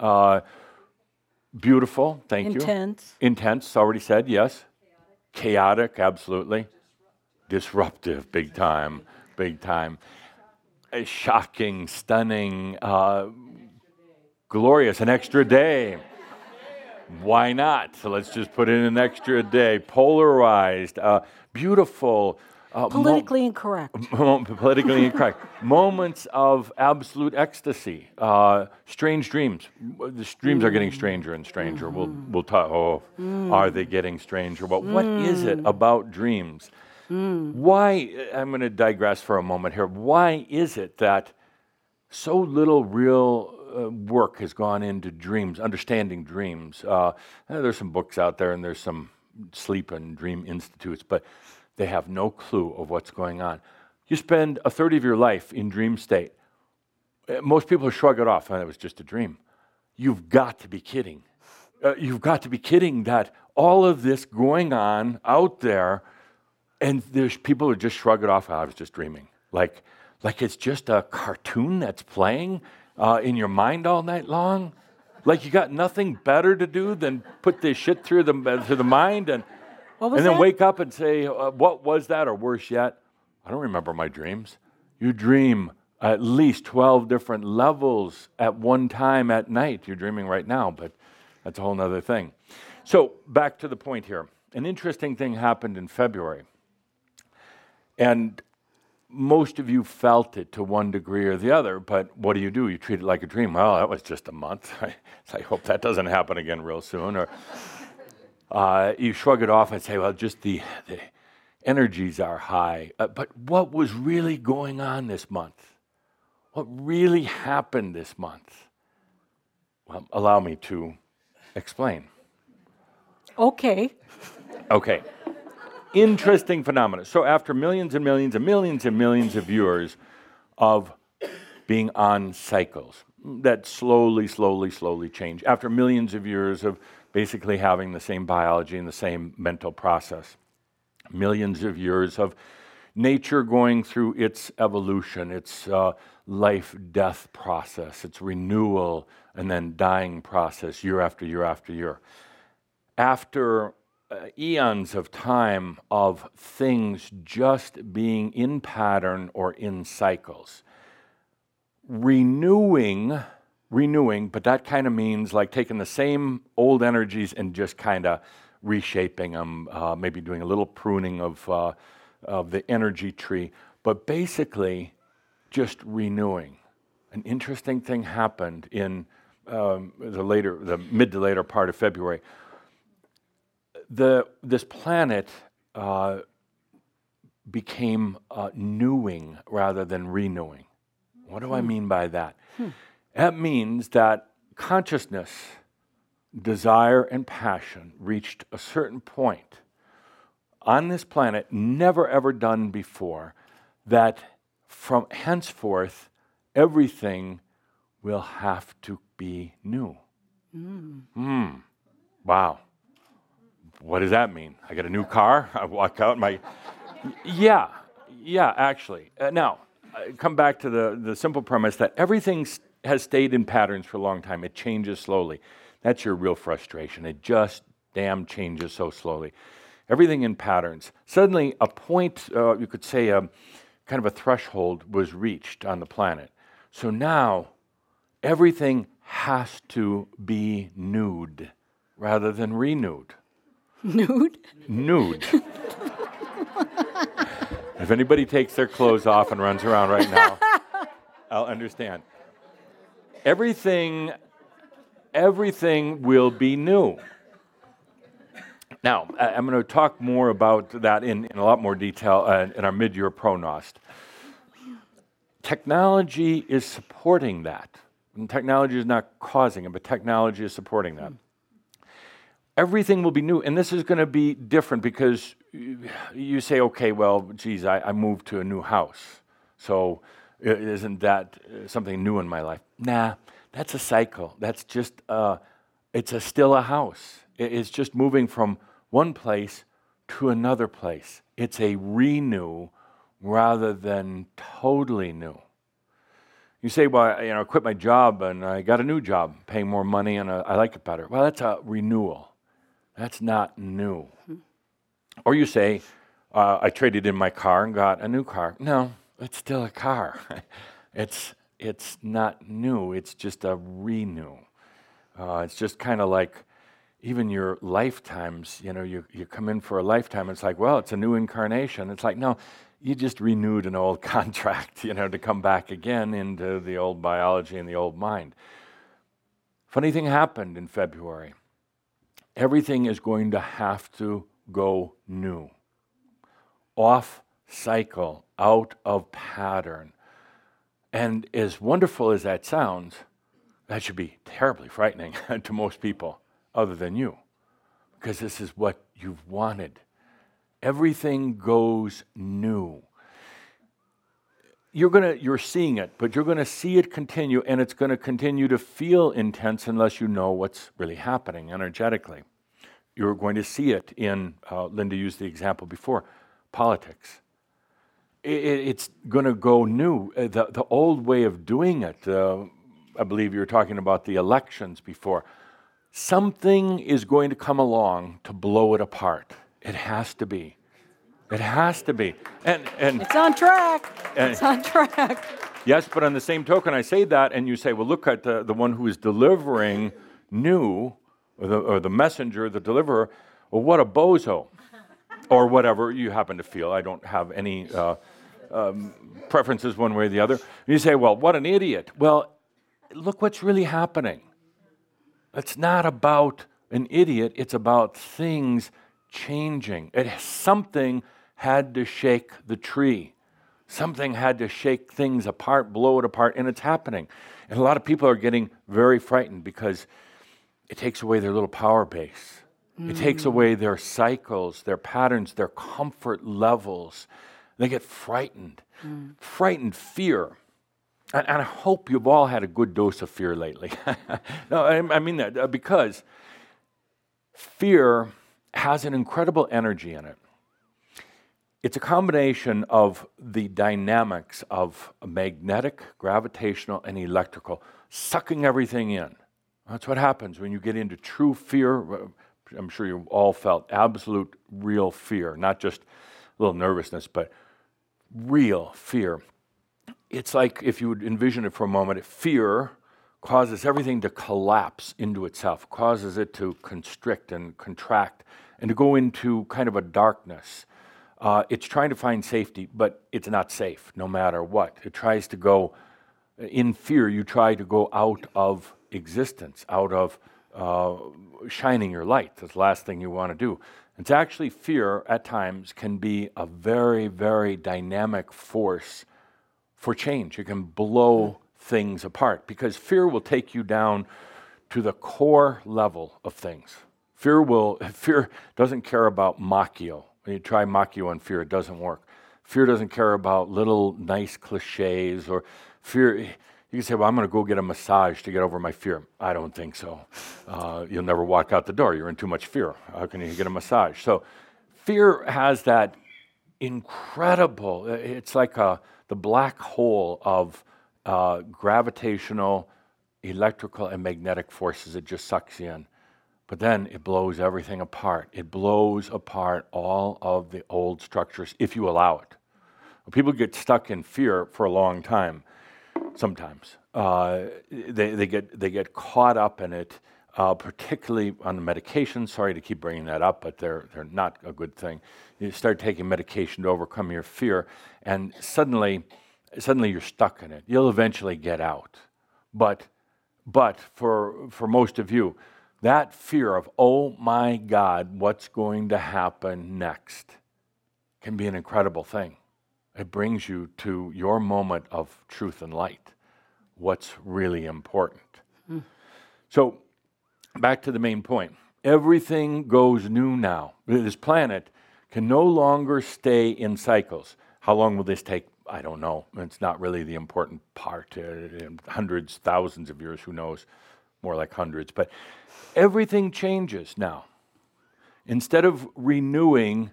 Uh, beautiful. Thank Intense. you. Intense. Intense. Already said. Yes. Chaotic. Chaotic absolutely. Disruptive. Big time. Big time. Uh, shocking. Stunning. Uh, glorious. An extra day. Why not? So let's just put in an extra day. Polarized, uh, beautiful. Uh, politically mo- incorrect. [LAUGHS] Mo- politically incorrect. Moments of absolute ecstasy. Uh, strange dreams. The dreams mm. are getting stranger and stranger. Mm-hmm. We'll, we'll talk. Oh, mm. are they getting stranger? But what mm. is it about dreams? Mm. Why? I'm going to digress for a moment here. Why is it that so little real uh, work has gone into dreams, understanding dreams. Uh, there's some books out there and there's some sleep and dream institutes, but they have no clue of what's going on. You spend a third of your life in dream state. Uh, most people shrug it off, and it was just a dream. You've got to be kidding. Uh, you've got to be kidding that all of this going on out there, and there's people who just shrug it off. Oh, I was just dreaming. Like, like it's just a cartoon that's playing uh, in your mind all night long? Like you got nothing better to do than put this shit through the, through the mind and, and then that? wake up and say, uh, What was that? Or worse yet, I don't remember my dreams. You dream at least 12 different levels at one time at night. You're dreaming right now, but that's a whole other thing. So, back to the point here. An interesting thing happened in February. And most of you felt it to one degree or the other, but what do you do? You treat it like a dream. Well, that was just a month. [LAUGHS] I hope that doesn't happen again real soon. Or uh, you shrug it off and say, well, just the, the energies are high. Uh, but what was really going on this month? What really happened this month? Well, allow me to explain. Okay. Okay interesting phenomena. So after millions and millions and millions and millions of years of being on cycles that slowly, slowly, slowly change, after millions of years of basically having the same biology and the same mental process, millions of years of nature going through its evolution, its uh, life death process, its renewal and then dying process year after year after year. After uh, eons of time of things just being in pattern or in cycles. Renewing, renewing, but that kind of means like taking the same old energies and just kind of reshaping them, uh, maybe doing a little pruning of, uh, of the energy tree, but basically just renewing. An interesting thing happened in um, the later, the mid to later part of February the, this planet uh, became uh, newing rather than renewing. What do hmm. I mean by that? Hmm. That means that consciousness, desire, and passion reached a certain point on this planet, never ever done before, that from henceforth, everything will have to be new. Mm. Mm. Wow what does that mean? I get a new car? [LAUGHS] I walk out my. yeah, yeah, actually. Uh, now, come back to the, the simple premise that everything has stayed in patterns for a long time. It changes slowly. That's your real frustration. It just damn changes so slowly. Everything in patterns. Suddenly, a point, uh, you could say, a, um, kind of a threshold was reached on the planet. So now, everything has to be nude rather than renewed. Nude? Nude. if anybody takes their clothes off and runs around right now, [LAUGHS] I'll understand. Everything, everything will be new. Now, I'm going to talk more about that in, in a lot more detail uh, in our mid year ProGnost. Technology is supporting that. And technology is not causing it, but technology is supporting that. Everything will be new, and this is going to be different because you- say, okay, well, geez, I, I moved to a new house. So isn't that something new in my life? Nah, that's a cycle. That's just, uh, it's a, still a house. It's just moving from one place to another place. It's a renew rather than totally new. You say, well, you know, I quit my job and I got a new job, paying more money and uh, I like it better. Well, that's a renewal. That's not new. Or you say, uh, I traded in my car and got a new car. No, it's still a car. [LAUGHS] it's, it's not new, it's just a renew. Uh, it's just kind of like even your lifetimes, you know, you, you come in for a lifetime, it's like, well, it's a new incarnation. It's like, no, you just renewed an old [LAUGHS] contract, you know, to come back again into the old biology and the old mind. Funny thing happened in February. Everything is going to have to go new, off cycle, out of pattern. And as wonderful as that sounds, that should be terribly frightening [LAUGHS] to most people other than you, because this is what you've wanted. Everything goes new. You're gonna you're seeing it, but you're gonna see it continue, and it's gonna continue to feel intense unless you know what's really happening energetically. You're going to see it in uh, Linda used the example before, politics. I- i- it's going to go new. Uh, The, the old way of doing it, uh, I believe you were talking about the elections before. Something is going to come along to blow it apart. It has to be. It has to be. And, and It's on track. And- It's on track. Yes, but on the same token, I say that, and you say, well, look at the, the one who is delivering new, or the, or the messenger, the deliverer. Well, what a bozo. or whatever you happen to feel. I don't have any uh, um, preferences one way or the other. You say, well, what an idiot. Well, look what's really happening. It's not about an idiot, it's about things changing. It, something had to shake the tree. Something had to shake things apart, blow it apart, and it's happening. And a lot of people are getting very frightened because it takes away their little power base. It takes away their cycles, their patterns, their comfort levels. They get frightened. Frightened fear. And, and I hope you've all had a good dose of fear lately. [LAUGHS] no, I, I mean that uh, because fear has an incredible energy in it. It's a combination of the dynamics of magnetic, gravitational, and electrical, sucking everything in. That's what happens when you get into true fear. I'm sure you've all felt absolute, real fear, not just a little nervousness, but real fear. It's like if you would envision it for a moment, fear causes everything to collapse into itself, causes it to constrict and contract and to go into kind of a darkness. Uh, it's trying to find safety, but it's not safe no matter what. It tries to go, in fear, you try to go out of existence, out of uh, shining your light. That's the last thing you want to do. It's actually fear at times can be a very, very dynamic force for change. It can blow things apart because fear will take you down to the core level of things. Fear will [LAUGHS] fear doesn't care about machio. When you try machio on fear, it doesn't work. Fear doesn't care about little nice cliches or fear. You can say, "Well, I'm going to go get a massage to get over my fear." I don't think so. Uh, you'll never walk out the door. You're in too much fear. How can you get a massage? So, fear has that incredible. It's like a, the black hole of uh, gravitational, electrical, and magnetic forces. It just sucks you in. But then it blows everything apart. It blows apart all of the old structures if you allow it. People get stuck in fear for a long time, sometimes. Uh, they, they, get, they get caught up in it uh, particularly on the medication. Sorry to keep bringing that up, but they're, they're not a good thing. You start taking medication to overcome your fear, and suddenly, suddenly you're stuck in it. You'll eventually get out. But, but for, for most of you, that fear of, oh my God, what's going to happen next, can be an incredible thing. It brings you to your moment of truth and light, what's really important. Mm. So, back to the main point everything goes new now. This planet can no longer stay in cycles. How long will this take? I don't know. It's not really the important part. Uh, hundreds, thousands of years, who knows? More like hundreds. But everything changes now. Instead of renewing,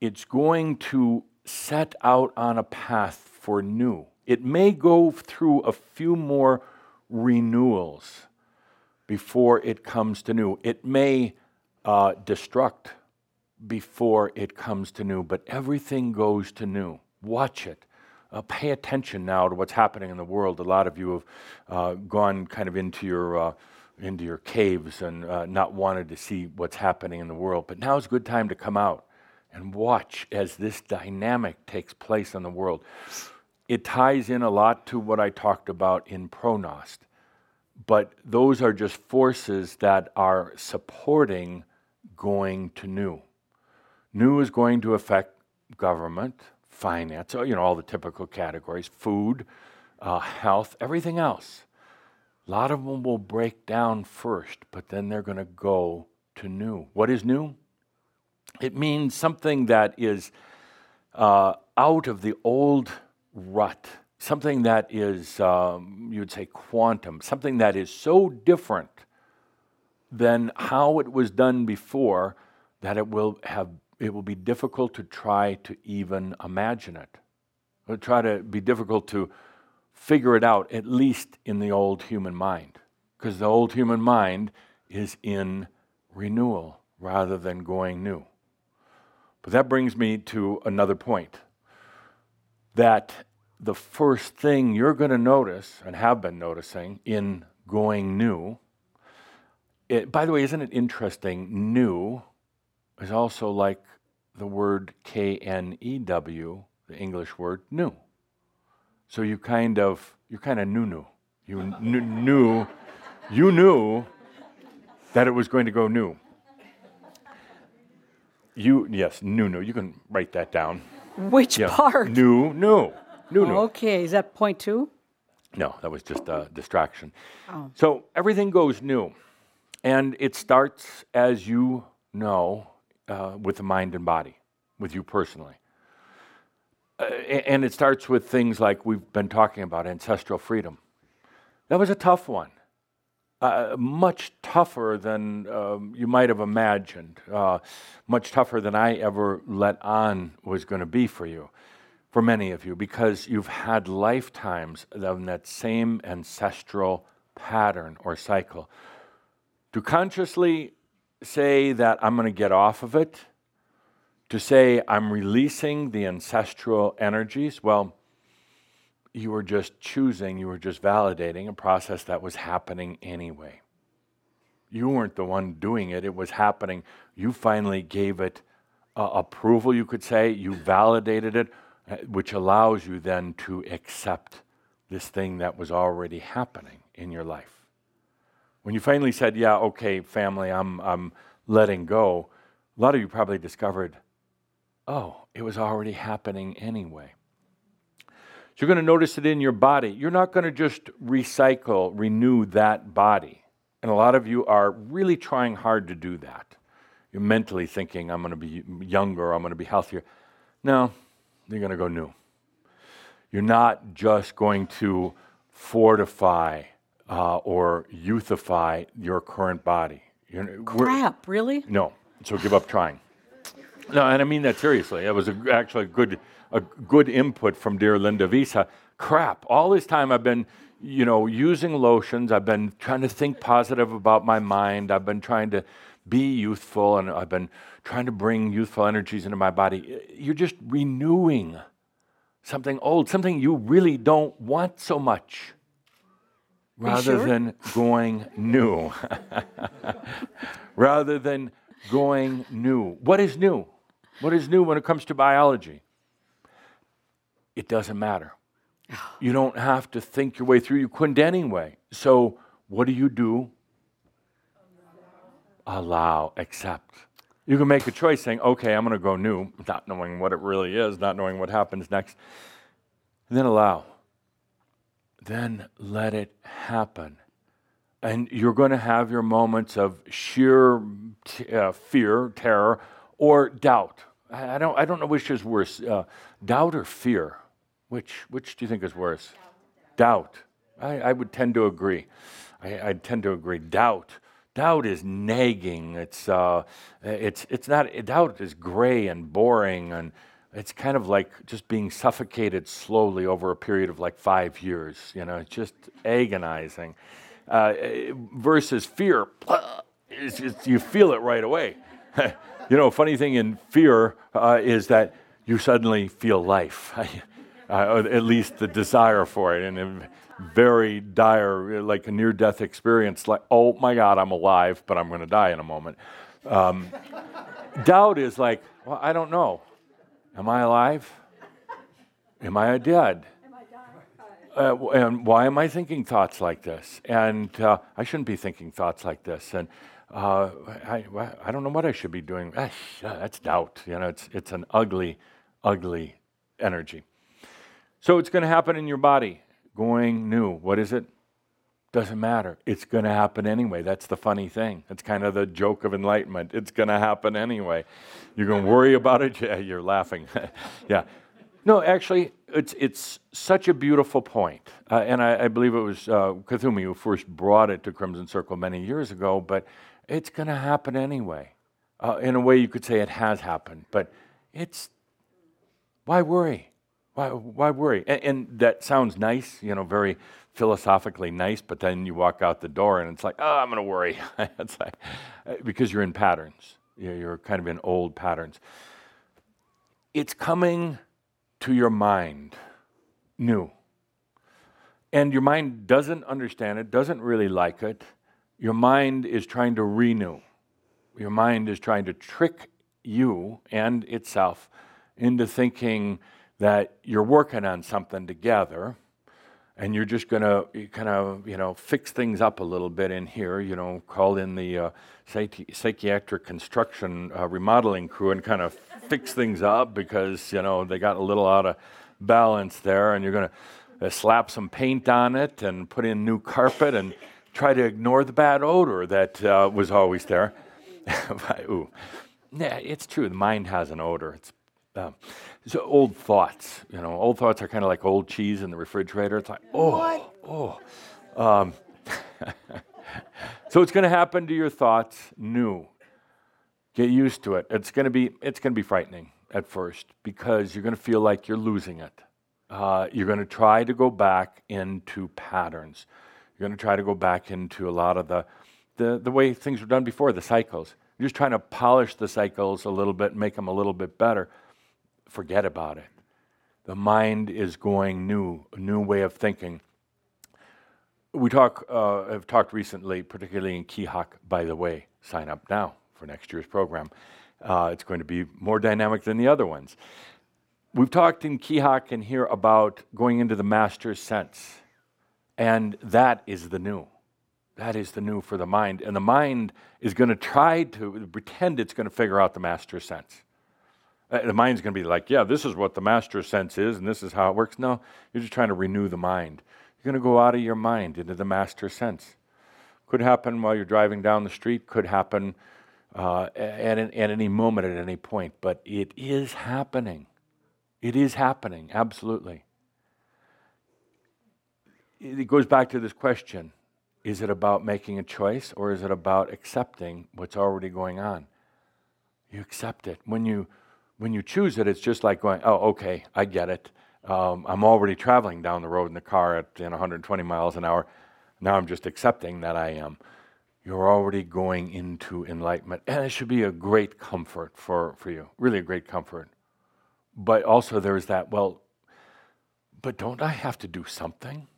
it's going to set out on a path for new. It may go through a few more renewals before it comes to new. It may uh, destruct before it comes to new, but everything goes to new. Watch it. Uh, pay attention now to what's happening in the world. A lot of you have uh, gone kind of into your uh, into your caves and uh, not wanted to see what's happening in the world. But now is a good time to come out and watch as this dynamic takes place in the world. It ties in a lot to what I talked about in ProGnost but those are just forces that are supporting going to new. New is going to affect government, finance, you know, all the typical categories, food, uh, health, everything else. A lot of them will break down first, but then they're going to go to new. What is new? It means something that is uh, out of the old rut something that is, um, you would say, quantum, something that is so different than how it was done before that it will have it will be difficult to try to even imagine it. It'll try to be difficult to figure it out, at least in the old human mind. Because the old human mind is in renewal rather than going new. But that brings me to another point that the first thing you're going to notice and have been noticing in going new. It, by the way, isn't it interesting? New is also like the word K N E W, the English word new. So you kind of you're kind of new new. You kn- knew you knew that it was going to go new. You yes, new new. You can write that down. Which yeah. part? New new. No, no. Okay, is that point two? No, that was just a distraction. Oh. So everything goes new. And it starts, as you know, uh, with the mind and body, with you personally. Uh, and it starts with things like we've been talking about ancestral freedom. That was a tough one, uh, much tougher than um, you might have imagined, uh, much tougher than I ever let on was going to be for you for many of you because you've had lifetimes of that same ancestral pattern or cycle. To consciously say that I'm going to get off of it, to say I'm releasing the ancestral energies, well, you were just choosing, you were just validating a process that was happening anyway. You weren't the one doing it, it was happening. You finally gave it uh, approval, you could say. You validated it uh, which allows you then to accept this thing that was already happening in your life. When you finally said, Yeah, okay, family, I'm, I'm letting go, a lot of you probably discovered, Oh, it was already happening anyway. So you're going to notice it in your body. You're not going to just recycle, renew that body. And a lot of you are really trying hard to do that. You're mentally thinking, I'm going to be younger, I'm going to be healthier. No, you're going to go new. You're not just going to fortify uh, or youthify your current body. You're, Crap, really? No. So give up trying. No, and I mean that seriously. It was a, actually a good, a good input from dear Linda of Eesa. Crap, all this time I've been, you know, using lotions. I've been trying to think positive about my mind. I've been trying to be youthful, and I've been trying to bring youthful energies into my body. You're just renewing something old, something you really don't want so much. Rather sure? than going new. [LAUGHS] rather than going new. What is new? What is new when it comes to biology? It doesn't matter. [SIGHS] You don't have to think your way through. You couldn't anyway. So, what do you do? Allow, accept. You can make a choice saying, okay, I'm going to go new, not knowing what it really is, not knowing what happens next. And then allow. Then let it happen. And you're going to have your moments of sheer t- uh, fear, terror, or doubt. I, don't, I don't know which is worse uh, doubt or fear. Which, which do you think is worse? Doubt. I, I would tend to agree. I, I tend to agree. Doubt. Doubt is nagging. It's, uh, it's, it's not, doubt is gray and boring, and it's kind of like just being suffocated slowly over a period of like five years. You know, just agonizing. Uh, versus fear, [CLEARS THROAT] it's, it's, you feel it right away. [LAUGHS] you know, funny thing in fear uh, is that you suddenly feel life, [LAUGHS] uh, at least the desire for it. And very dire, like a near death experience, like, oh my God, I'm alive, but I'm going to die in a moment. Um, [LAUGHS] doubt is like, well, I don't know. Am I alive? Am I dead? Uh, and why am I thinking thoughts like this? And uh, I shouldn't be thinking thoughts like this. And uh, I, I don't know what I should be doing. Ah, that's doubt. You know, it's, it's an ugly, ugly energy. So it's going to happen in your body going new. What is it? Doesn't matter. It's going to happen anyway. That's the funny thing. It's kind of the joke of enlightenment. It's going to happen anyway. You're going to worry about it? [LAUGHS] Yeah, you're laughing. [LAUGHS] yeah. No, actually, it's, it's such a beautiful point. Uh, and I, I, believe it was uh, Kuthumi who first brought it to Crimson Circle many years ago, but it's going to happen anyway. Uh, in a way, you could say it has happened, but it's why worry? Why, why worry? And, and, that sounds nice, you know, very philosophically nice, but then you walk out the door and it's like, oh, I'm going to worry. [LAUGHS] it's like, uh, because you're in patterns. You're kind of in old patterns. It's coming to your mind new. And your mind doesn't understand it, doesn't really like it. Your mind is trying to renew. Your mind is trying to trick you and itself into thinking that you're working on something together and you're just going to kind of you know fix things up a little bit in here you know call in the uh, psychi- psychiatric construction uh, remodeling crew and kind of fix things up because you know they got a little out of balance there and you're going to uh, slap some paint on it and put in new carpet and try to ignore the bad odor that uh, was always there. [LAUGHS] Ooh. yeah it's true. The mind has an odor. It's um, so old thoughts, you know, old thoughts are kind of like old cheese in the refrigerator. It's like, oh, what? oh. Um, [LAUGHS] so it's going to happen to your thoughts new. Get used to it. It's going to be it's going to be frightening at first because you're going to feel like you're losing it. Uh, you're going to try to go back into patterns. You're going to try to go back into a lot of the, the, the way things were done before, the cycles. You're just trying to polish the cycles a little bit, make them a little bit better forget about it. The mind is going new, a new way of thinking. We talk, uh, have talked recently, particularly in Keahak, by the way, sign up now for next year's program. Uh, it's going to be more dynamic than the other ones. We've talked in Keahak and here about going into the master's sense, and that is the new. That is the new for the mind. And the mind is going to try to pretend it's going to figure out the master's sense. Uh, the mind's going to be like, yeah, this is what the master sense is, and this is how it works. No, you're just trying to renew the mind. You're going to go out of your mind into the master sense. Could happen while you're driving down the street, could happen uh, at, at any moment, at any point, but it is happening. It is happening, absolutely. It goes back to this question is it about making a choice or is it about accepting what's already going on? You accept it. When you when you choose it, it's just like going, oh, okay, I get it. Um, I'm already traveling down the road in the car at you know, 120 miles an hour. Now I'm just accepting that I am. You're already going into enlightenment. And it should be a great comfort for, for you, really a great comfort. But also there's that, well, but don't I have to do something?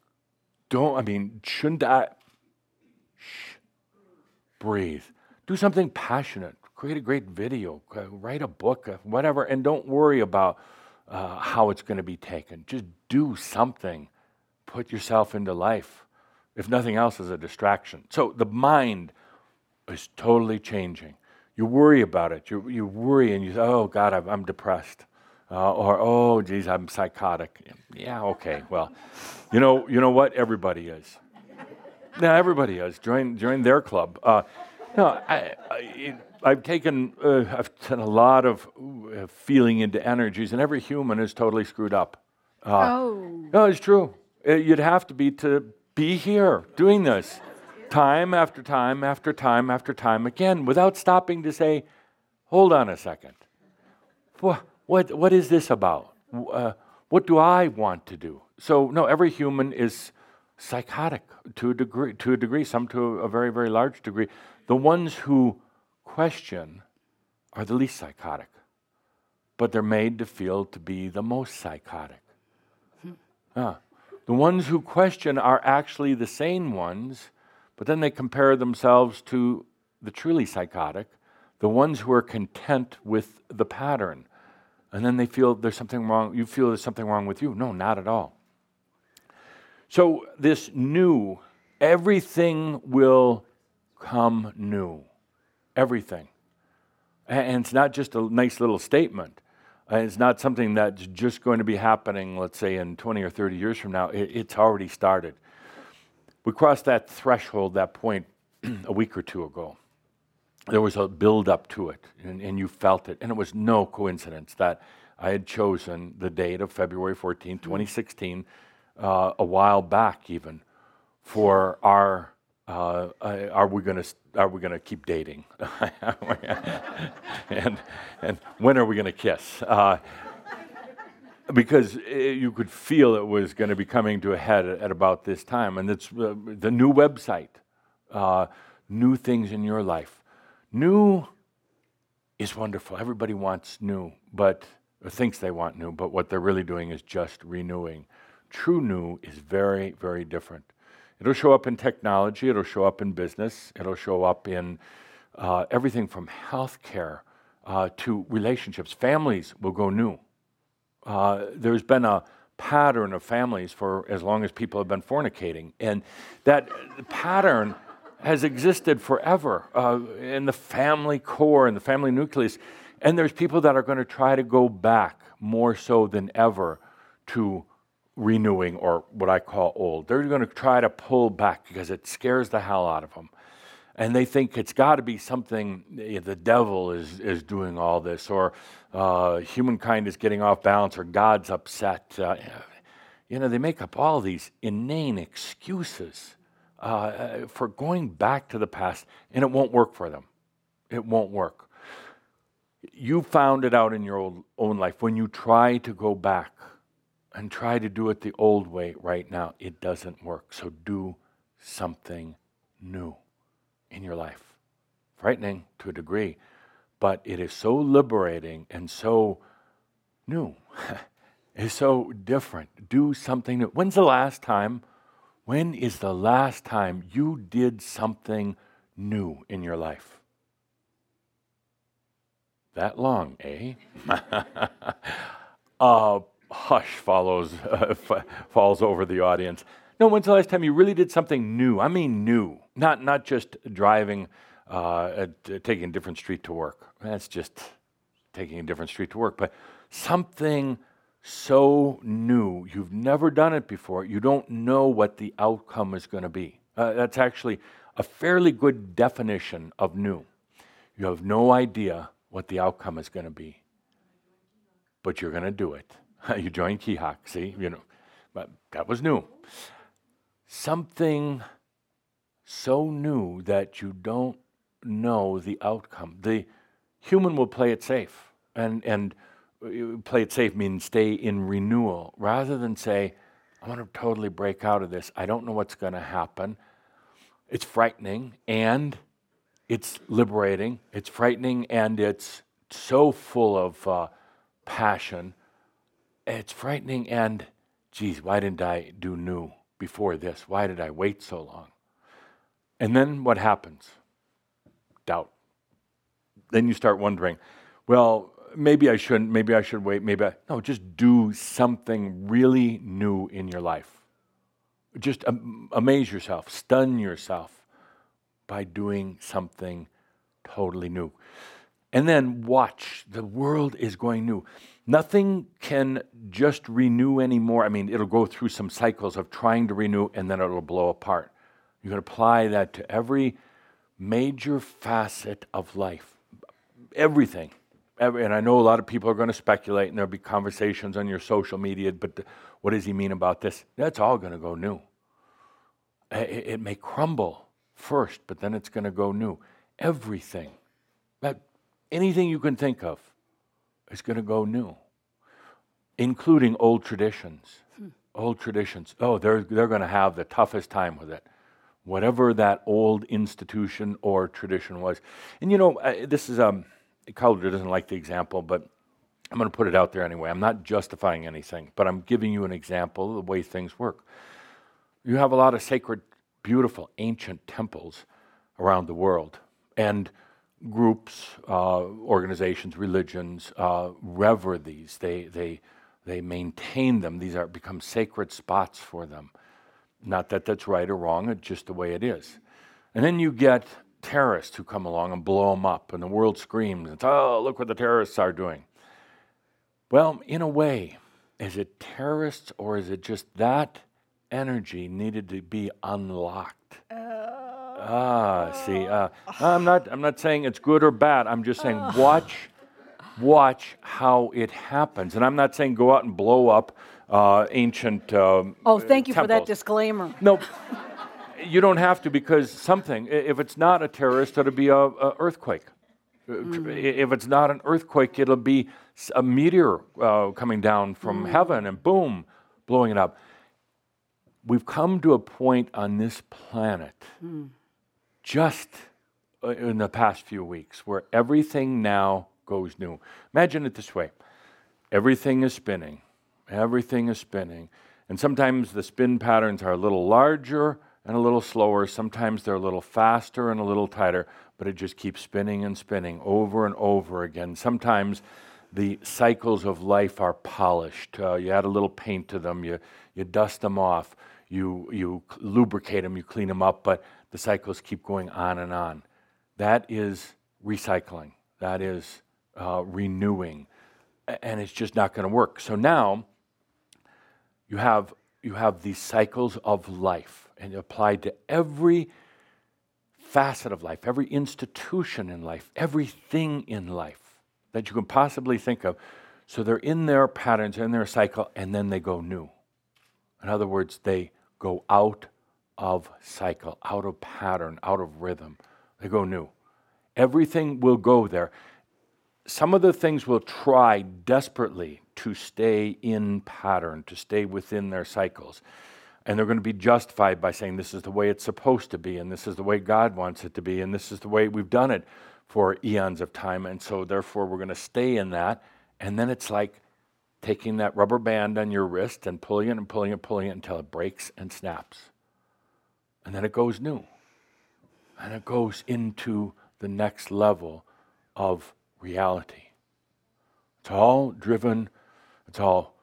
don't, I mean, shouldn't I? Shh. Breathe. Do something passionate. Create a great video. uh, Write a book, uh, whatever, and don't worry about uh, how it's going to be taken. Just do something. Put yourself into life. If nothing else, as a distraction. So the mind is totally changing. You worry about it. You, you worry and you say, oh, God, I'm, I'm depressed. Uh, or, oh, geez, I'm psychotic. Yeah, okay, well, you know, you know what? Everybody is. Yeah, everybody is. Join, join their club. Uh, no, I, I, I've taken, uh, I've done a lot of uh, feeling into energies, and every human is totally screwed up. Uh, Oh. No, it's true. Uh, You'd have to be to be here doing this time after time after time after time again without stopping to say, hold on a second. What, what, what is this about? Uh, what do I want to do? So, no, every human is psychotic to a degree, to a degree, some to a very, very large degree. The ones who question are the least psychotic, but they're made to feel to be the most psychotic. Ah. The ones who question are actually the sane ones, but then they compare themselves to the truly psychotic, the ones who are content with the pattern. And then they feel there's something wrong. You feel there's something wrong with you. No, not at all. So, this new, everything will come new. Everything. And it's not just a nice little statement. Uh, It's not something that's just going to be happening, let's say, in 20 or 30 years from now. It's already started. We crossed that threshold, that point, [CLEARS THROAT] a week or two ago. There was a build up to it, and, and you felt it. And it was no coincidence that I had chosen the date of February 14, 2016, uh, a while back even, for our. Uh, are we going to are we going to keep dating? [LAUGHS] and and when are we going to kiss? Uh, because uh, you could feel it was going to be coming to a head at, at about this time. And it's uh, the new website, uh, new things in your life. New is wonderful. Everybody wants new, but thinks they want new, but what they're really doing is just renewing. True new is very, very different. It'll show up in technology, it'll show up in business, it'll show up in uh, everything from healthcare uh, to relationships. Families will go new. Uh, there's been a pattern of families for as long as people have been fornicating, and that pattern has existed forever uh, in the family core and the family nucleus. And there's people that are going to try to go back more so than ever to renewing or what I call old. They're going to try to pull back because it scares the hell out of them. And they think it's got to be something, eh, the devil is, is doing all this, or uh, humankind is getting off balance, or God's upset. Uh, you know, they make up all these inane excuses uh, for going back to the past, and it won't work for them. It won't work. You found it out in your own, own life when you try to go back and try to do it the old way right now, it doesn't work. So do something new in your life. Frightening to a degree, but it is so liberating and so new. [LAUGHS] it's so different. Do something new. When's the last time? When is the last time you did something new in your life? That long, eh? [LAUGHS] uh, hush follows uh, [LAUGHS] f- falls over the audience. No, when's the last time you really did something new? I mean, new, not not just driving, uh, uh, taking a different street to work. That's just taking a different street to work, but something so new. You've never done it before. You don't know what the outcome is going to be. Uh, that's actually a fairly good definition of new. You have no idea what the outcome is going to be, but you're going to do it. [LAUGHS] you join Keahak, see, you know, but that was new. Something so new that you don't know the outcome. The human will play it safe, and and uh, play it safe means stay in renewal rather than say, "I want to totally break out of this. I don't know what's going to happen." It's frightening and it's liberating. It's frightening and it's so full of uh, passion it's frightening and geez why didn't i do new before this? Why did I wait so long? And then what happens? Doubt. Then you start wondering, well, maybe I shouldn't, maybe I should wait, maybe I. No, just do something really new in your life. Just am- amaze yourself, stun yourself by doing something totally new. And then watch. The world is going new. Nothing can just renew anymore. I mean, it'll go through some cycles of trying to renew and then it'll blow apart. You can apply that to every major facet of life. Everything. Every, and I know a lot of people are going to speculate and there'll be conversations on your social media, but what does he mean about this? That's all going to go new. It, it may crumble first, but then it's going to go new. Everything. That, anything you can think of is going to go new, including old traditions. Old traditions. Oh, they're, they're going to have the toughest time with it whatever that old institution or tradition was. And you know, uh, this is um, Cauldre doesn't like the example, but I'm going to put it out there anyway. I'm not justifying anything, but I'm giving you an example of the way things work. You have a lot of sacred, beautiful, ancient temples around the world, and groups, uh, organizations, religions uh, rever these. They they they maintain them. These are become sacred spots for them. Not that that's right or wrong, it's just the way it is. And then you get terrorists who come along and blow them up, and the world screams, and says, oh, look what the terrorists are doing. Well, in a way, is it terrorists or is it just that energy needed to be unlocked? Ah, see, uh, I'm not. I'm not saying it's good or bad. I'm just saying watch, watch how it happens. And I'm not saying go out and blow up uh, ancient. Um, Oh, thank you for that disclaimer. No, you don't have to because something. If it's not a terrorist, it'll be a, a earthquake. Uh, i- If it's not an earthquake, it'll be a meteor uh, coming down from heaven and boom, blowing it up. We've come to a point on this planet, just uh, in the past few weeks, where everything now goes new. Imagine it this way: everything is spinning. Everything is spinning. And sometimes the spin patterns are a little larger and a little slower. Sometimes they're a little faster and a little tighter, but it just keeps spinning and spinning over and over again. Sometimes the cycles of life are polished. Uh, you add a little paint to them, you, you dust them off, you, you lubricate them, you clean them up, but the cycles keep going on and on. That is recycling, that is uh, renewing, and it's just not going to work. So now, you have you have these cycles of life and applied to every facet of life every institution in life everything in life that you can possibly think of so they're in their patterns in their cycle and then they go new in other words they go out of cycle out of pattern out of rhythm they go new everything will go there some of the things will try desperately to stay in pattern, to stay within their cycles. And they're going to be justified by saying this is the way it's supposed to be, and this is the way God wants it to be, and this is the way we've done it for eons of time. And so, therefore, we're going to stay in that. And then it's like taking that rubber band on your wrist and pulling it and pulling it, and pulling it until it breaks and snaps. And then it goes new. And it goes into the next level of reality. It's all driven, it's all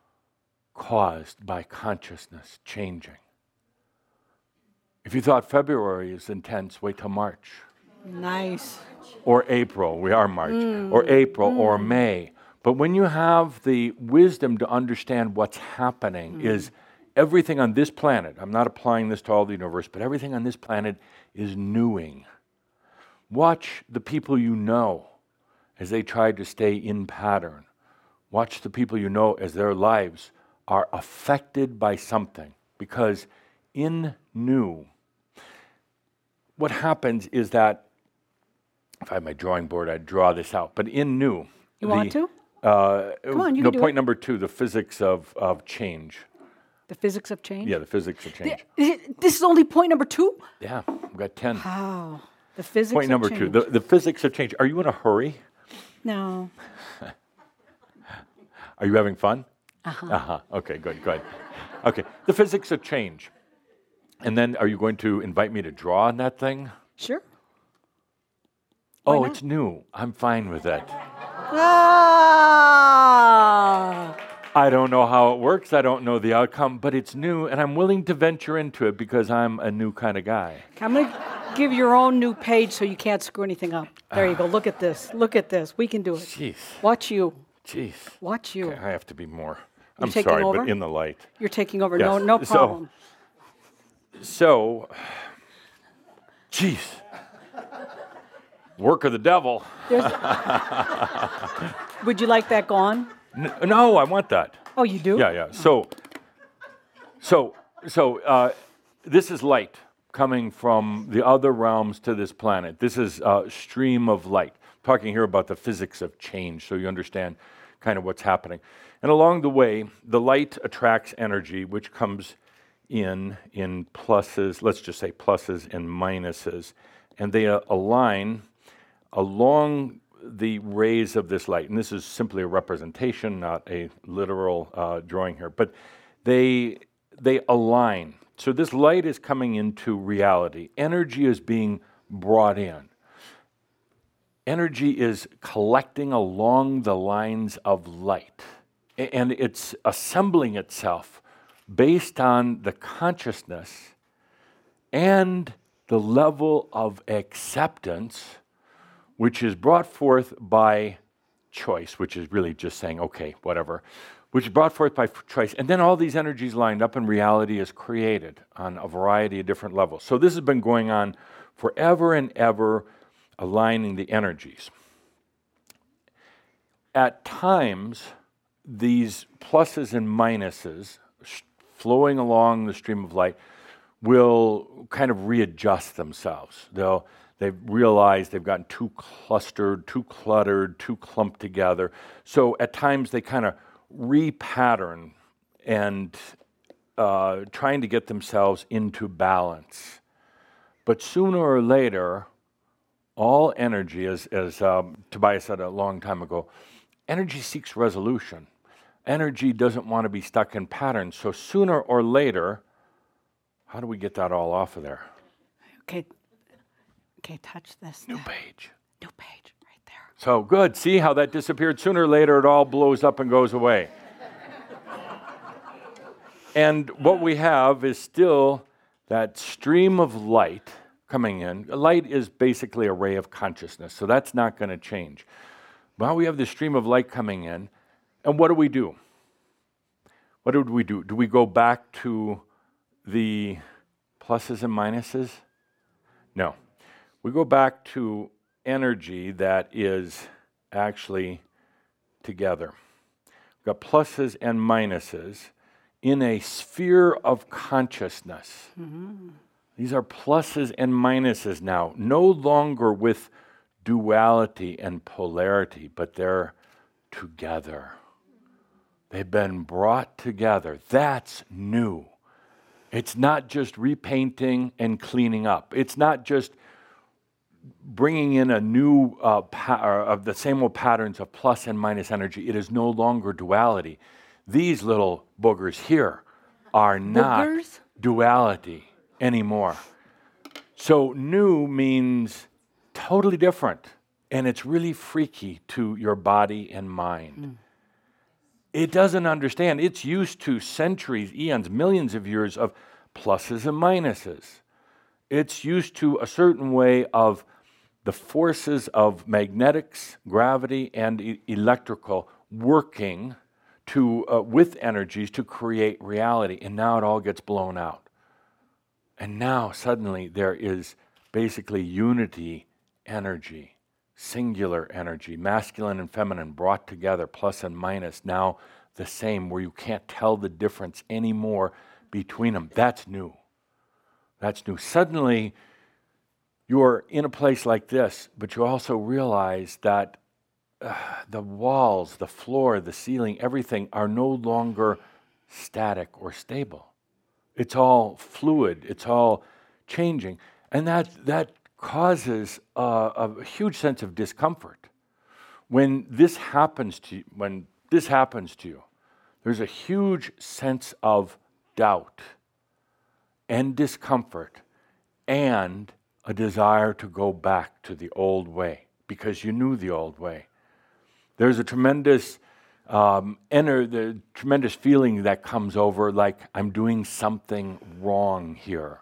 caused by consciousness changing. If you thought February is intense, wait till March Nice. or April. We are March, or mm. April or mm. May. But when you have the wisdom to understand what's happening, mm-hmm. is everything on this planet, I'm not applying this to all the universe, but everything on this planet is newing. Watch the people you know as they try to stay in pattern. Watch the people you know as their lives are affected by something. Because in new, what happens is that if I had my drawing board, I'd draw this out. But in new, You want to? Uh, Come on, you no, can do point it. number two: the physics of of change. The physics of change? Yeah, the physics of change. Th- This is only point number two? Yeah, we've got ten. Wow. The physics Point of number change. two: the, the physics of change. Are you in a hurry? No. Are you having fun? Uh huh. Uh huh. Okay, good, good. Okay, the physics of change. And then are you going to invite me to draw on that thing? Sure. Why oh, not? it's new. I'm fine with that. Ah! I don't know how it works. I don't know the outcome, but it's new, and I'm willing to venture into it because I'm a new kind of guy. I'm going to give your own new page so you can't screw anything up. There you go. Look at this. Look at this. We can do it. Jeez. Watch you. Jeez. Watch you. Okay, I have to be more. You I'm sorry, over? but in the light. You're taking over. No, Yes. no So- problem. So, jeez. Work of the devil. [LAUGHS] Would you like that gone? N- no, I want that. Oh, you do? Yeah, yeah. So, so, so uh, this is light coming from the other realms to this planet. This is a stream of light. Talking here about the physics of change, so you understand kind of what's happening. And along the way, the light attracts energy, which comes in in pluses. Let's just say pluses and minuses, and they uh, align along the rays of this light, and this is simply a representation, not a literal uh, drawing here, but they they align. So this light is coming into reality. Energy is being brought in. Energy is collecting along the lines of light, and it's assembling itself based on the consciousness and the level of acceptance which is brought forth by choice, which is really just saying, okay, whatever, which is brought forth by choice. And then all these energies lined up and reality is created on a variety of different levels. So this has been going on forever and ever, aligning the energies. At times, these pluses and minuses flowing along the stream of light will kind of readjust themselves. They'll they've realized they've gotten too clustered, too cluttered, too clumped together. So at times they kind of repattern and uh, trying to get themselves into balance. But sooner or later, all energy, as, as um, Tobias said a long time ago, energy seeks resolution. Energy doesn't want to be stuck in patterns. So sooner or later, how do we get that all off of there? Okay. Okay, touch this. New now. page. New page right there. So good. See how that disappeared? Sooner or later, it all blows up and goes away. and what we have is still that stream of light coming in. Light is basically a ray of consciousness, so that's not going to change. Well, we have this stream of light coming in, and what do we do? What do we do? Do we go back to the pluses and minuses? No. We go back to energy that is actually together. We've got pluses and minuses in a sphere of consciousness. Mm-hmm. These are pluses and minuses now, no longer with duality and polarity, but they're together. They've been brought together. That's new. It's not just repainting and cleaning up. It's not just bringing in a new uh, pa- of the same old patterns of plus and minus energy. It is no longer duality. These little boogers here are not Boogers? duality anymore. So new means totally different, and it's really freaky to your body and mind. It doesn't understand. It's used to centuries, eons, millions of years of pluses and minuses. It's used to a certain way of the forces of magnetics, gravity, and e- electrical working to, uh, with energies to create reality. And now it all gets blown out. And now suddenly there is basically unity energy, singular energy, masculine and feminine brought together, plus and minus, now the same, where you can't tell the difference anymore between them. That's new. That's new. Suddenly, you're in a place like this, but you also realize that uh, the walls, the floor, the ceiling, everything are no longer static or stable. It's all fluid, it's all changing. And that, that causes a, a huge sense of discomfort. When this happens to you, when this happens to you, there's a huge sense of doubt and discomfort and a desire to go back to the old way because you knew the old way. There's a tremendous um, enter the tremendous feeling that comes over like I'm doing something wrong here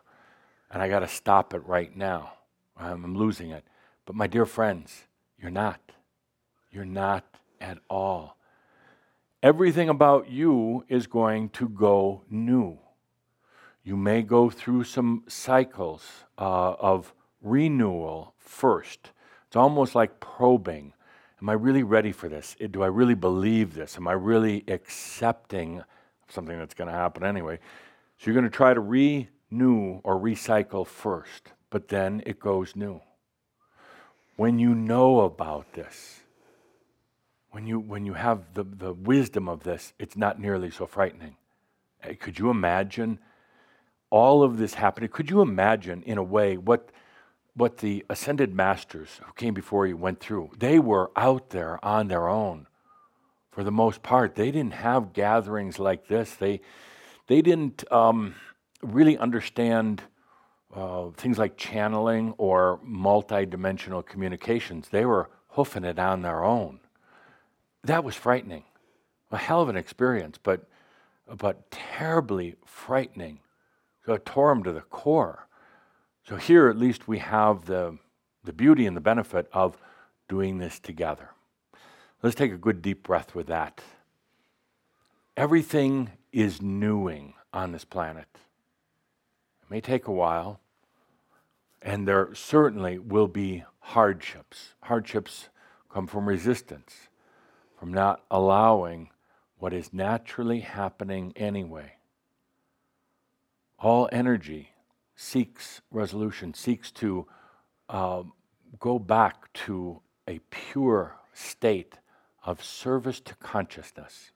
and I got to stop it right now. I'm, I'm losing it. But my dear friends, you're not. You're not at all. Everything about you is going to go new. You may go through some cycles uh, of renewal first. It's almost like probing. Am I really ready for this? Do I really believe this? Am I really accepting something that's going to happen anyway? So you're going to try to renew or recycle first, but then it goes new. When you know about this, when you, when you have the, the wisdom of this, it's not nearly so frightening. Could you imagine all of this happening? Could you imagine, in a way, what what the ascended masters who came before you went through. They were out there on their own for the most part. They didn't have gatherings like this. They, they didn't um, really understand uh, things like channeling or multidimensional communications. They were hoofing it on their own. That was frightening. A hell of an experience, but, but terribly frightening. So it tore them to the core. So here at least we have the, the beauty and the benefit of doing this together. Let's take a good deep breath with that. Everything is newing on this planet. It may take a while, and there certainly will be hardships. Hardships come from resistance, from not allowing what is naturally happening anyway. All energy seeks resolution, seeks to uh, go back to a pure state of service to consciousness.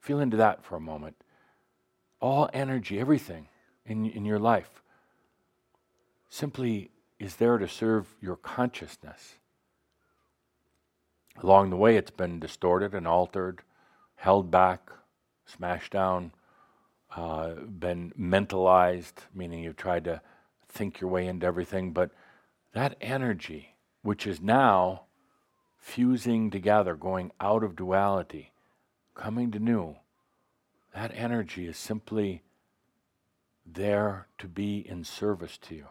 Feel into that for a moment. All energy, everything in, in your life, simply is there to serve your consciousness. Along the way, it's been distorted and altered, held back, smashed down, uh, been mentalized, meaning you've tried to think your way into everything, but that energy, which is now fusing together, going out of duality, coming to new, that energy is simply there to be in service to you.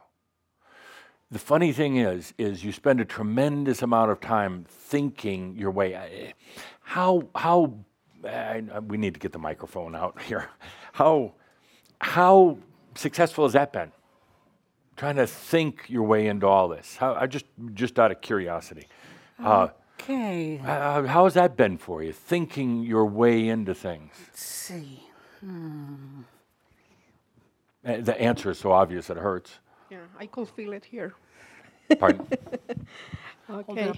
The funny thing is, is you spend a tremendous amount of time thinking your way. How how I, we need to get the microphone out [LAUGHS] here. How, how successful has that been? Trying to think your way into all this. How, I just, just out of curiosity. Uh, okay. Uh, how has that been for you? Thinking your way into things. Let's see. Hmm. Uh, the answer is so obvious it hurts. Yeah, I could feel it here. Pardon? [LAUGHS] okay.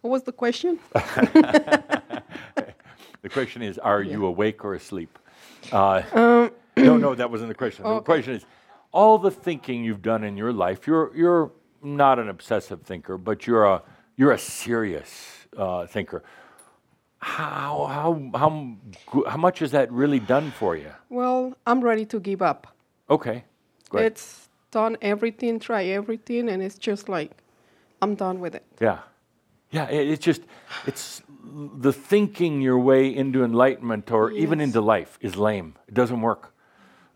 What was the question? [LAUGHS] The question is, are you awake or asleep? Uh, um, no, no, that wasn't the question. Okay. The question is, all the thinking you've done in your life, you're, you're not an obsessive thinker, but you're a, you're a serious uh, thinker. How, how, how, how much has that really done for you? Well, I'm ready to give up. Okay, great. It's done everything, try everything, and it's just like, I'm done with it. Yeah. Yeah, it, it's just, it's the thinking your way into enlightenment or yes. even into life is lame. It doesn't work.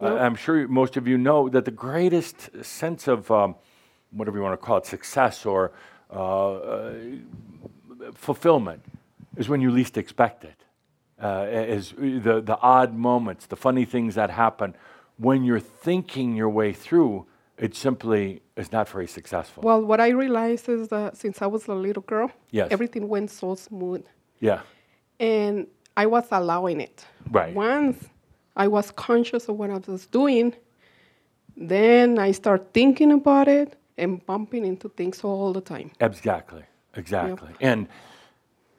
Nope. Uh, I'm sure most of you know that the greatest sense of um, whatever you want to call it, success or uh, uh, fulfillment, is when you least expect it. Uh, is the, the odd moments, the funny things that happen when you're thinking your way through, it simply is not very successful. Well, what I realized is that since I was a little girl, yes. everything went so smooth. Yeah. And I was allowing it. Right. Once I was conscious of what I was doing, then I start thinking about it and bumping into things all the time. Exactly. Exactly. Yep. And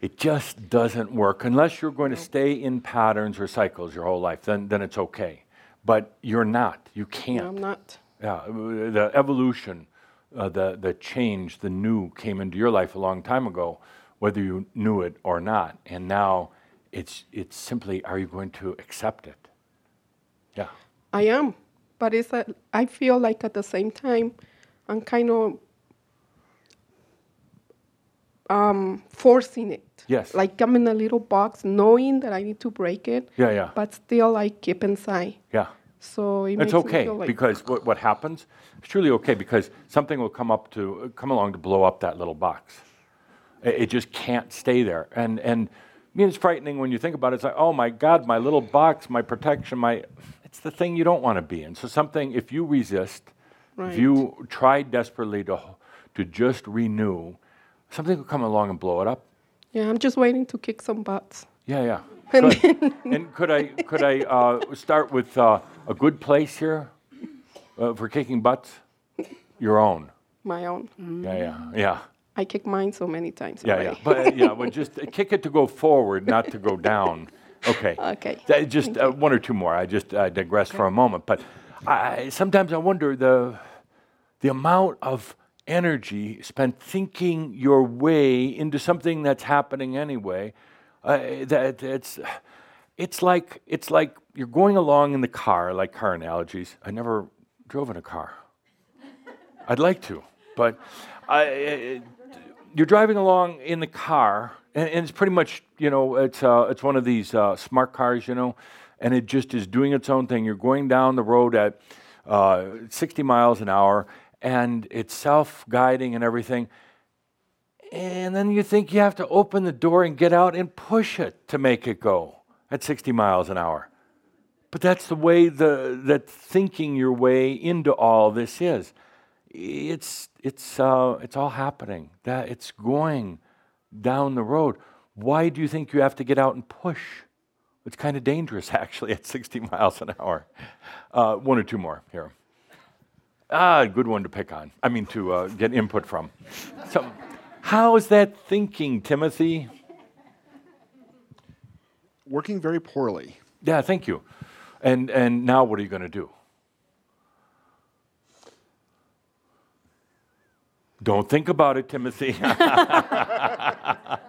it just doesn't work unless you're going to stay in patterns or cycles your whole life. Then, then it's okay. But you're not. You can't. No, I'm not. Yeah. The evolution, uh, the the change, the new came into your life a long time ago whether you knew it or not. And now it's, it's simply, are you going to accept it? Yeah. I am, but it's a, I feel like at the same time, I'm kind of um, forcing it. Yes. Like I'm in a little box, knowing that I need to break it. Yeah, yeah. But still, I keep inside. Yeah. So it It's okay like because what, what happens, it's truly okay because something will come up to come along to blow up that little box. It, it just can't stay there, and and I mean, it's frightening when you think about it. It's like, oh my God, my little box, my protection, my it's the thing you don't want to be in. So something, if you resist, if you try desperately to to just renew, something will come along and blow it up. yeah, I'm just waiting to kick some butts. Yeah, yeah. And Good. [LAUGHS] and could I could I uh, start with uh, a good place here uh, for kicking butts? Your own. My own. Yeah, yeah, yeah, I kick mine so many times. yeah, yeah. But uh, [LAUGHS] yeah, but just uh, kick it to go forward, not to go down. Okay. [LAUGHS] Okay. That- just uh, one or two more. I just uh, digress for a moment, but I, sometimes I wonder the the amount of energy spent thinking your way into something that's happening anyway. Uh, that it's it's like it's like you're going along in the car, like car analogies. I never drove in a car. I'd like to, but I, you're driving along in the car, and, and it's pretty much, you know, it's uh, it's one of these uh, smart cars, you know, and it just is doing its own thing. You're going down the road at uh, 60 miles an hour, and it's self-guiding and everything. And then you think you have to open the door and get out and push it to make it go at 60 miles an hour. But that's the way the that thinking your way into all this is. It's it's uh, it's all happening. That it's going down the road. Why do you think you have to get out and push? It's kind of dangerous [LAUGHS] actually at 60 miles an hour. Uh, one or two more here. Ah, good one to pick on. I mean to uh, get input from. So, how's that thinking, Timothy? Working very poorly. Yeah, thank you. And and now what are you going to do? Don't think about it, Timothy. [LAUGHS]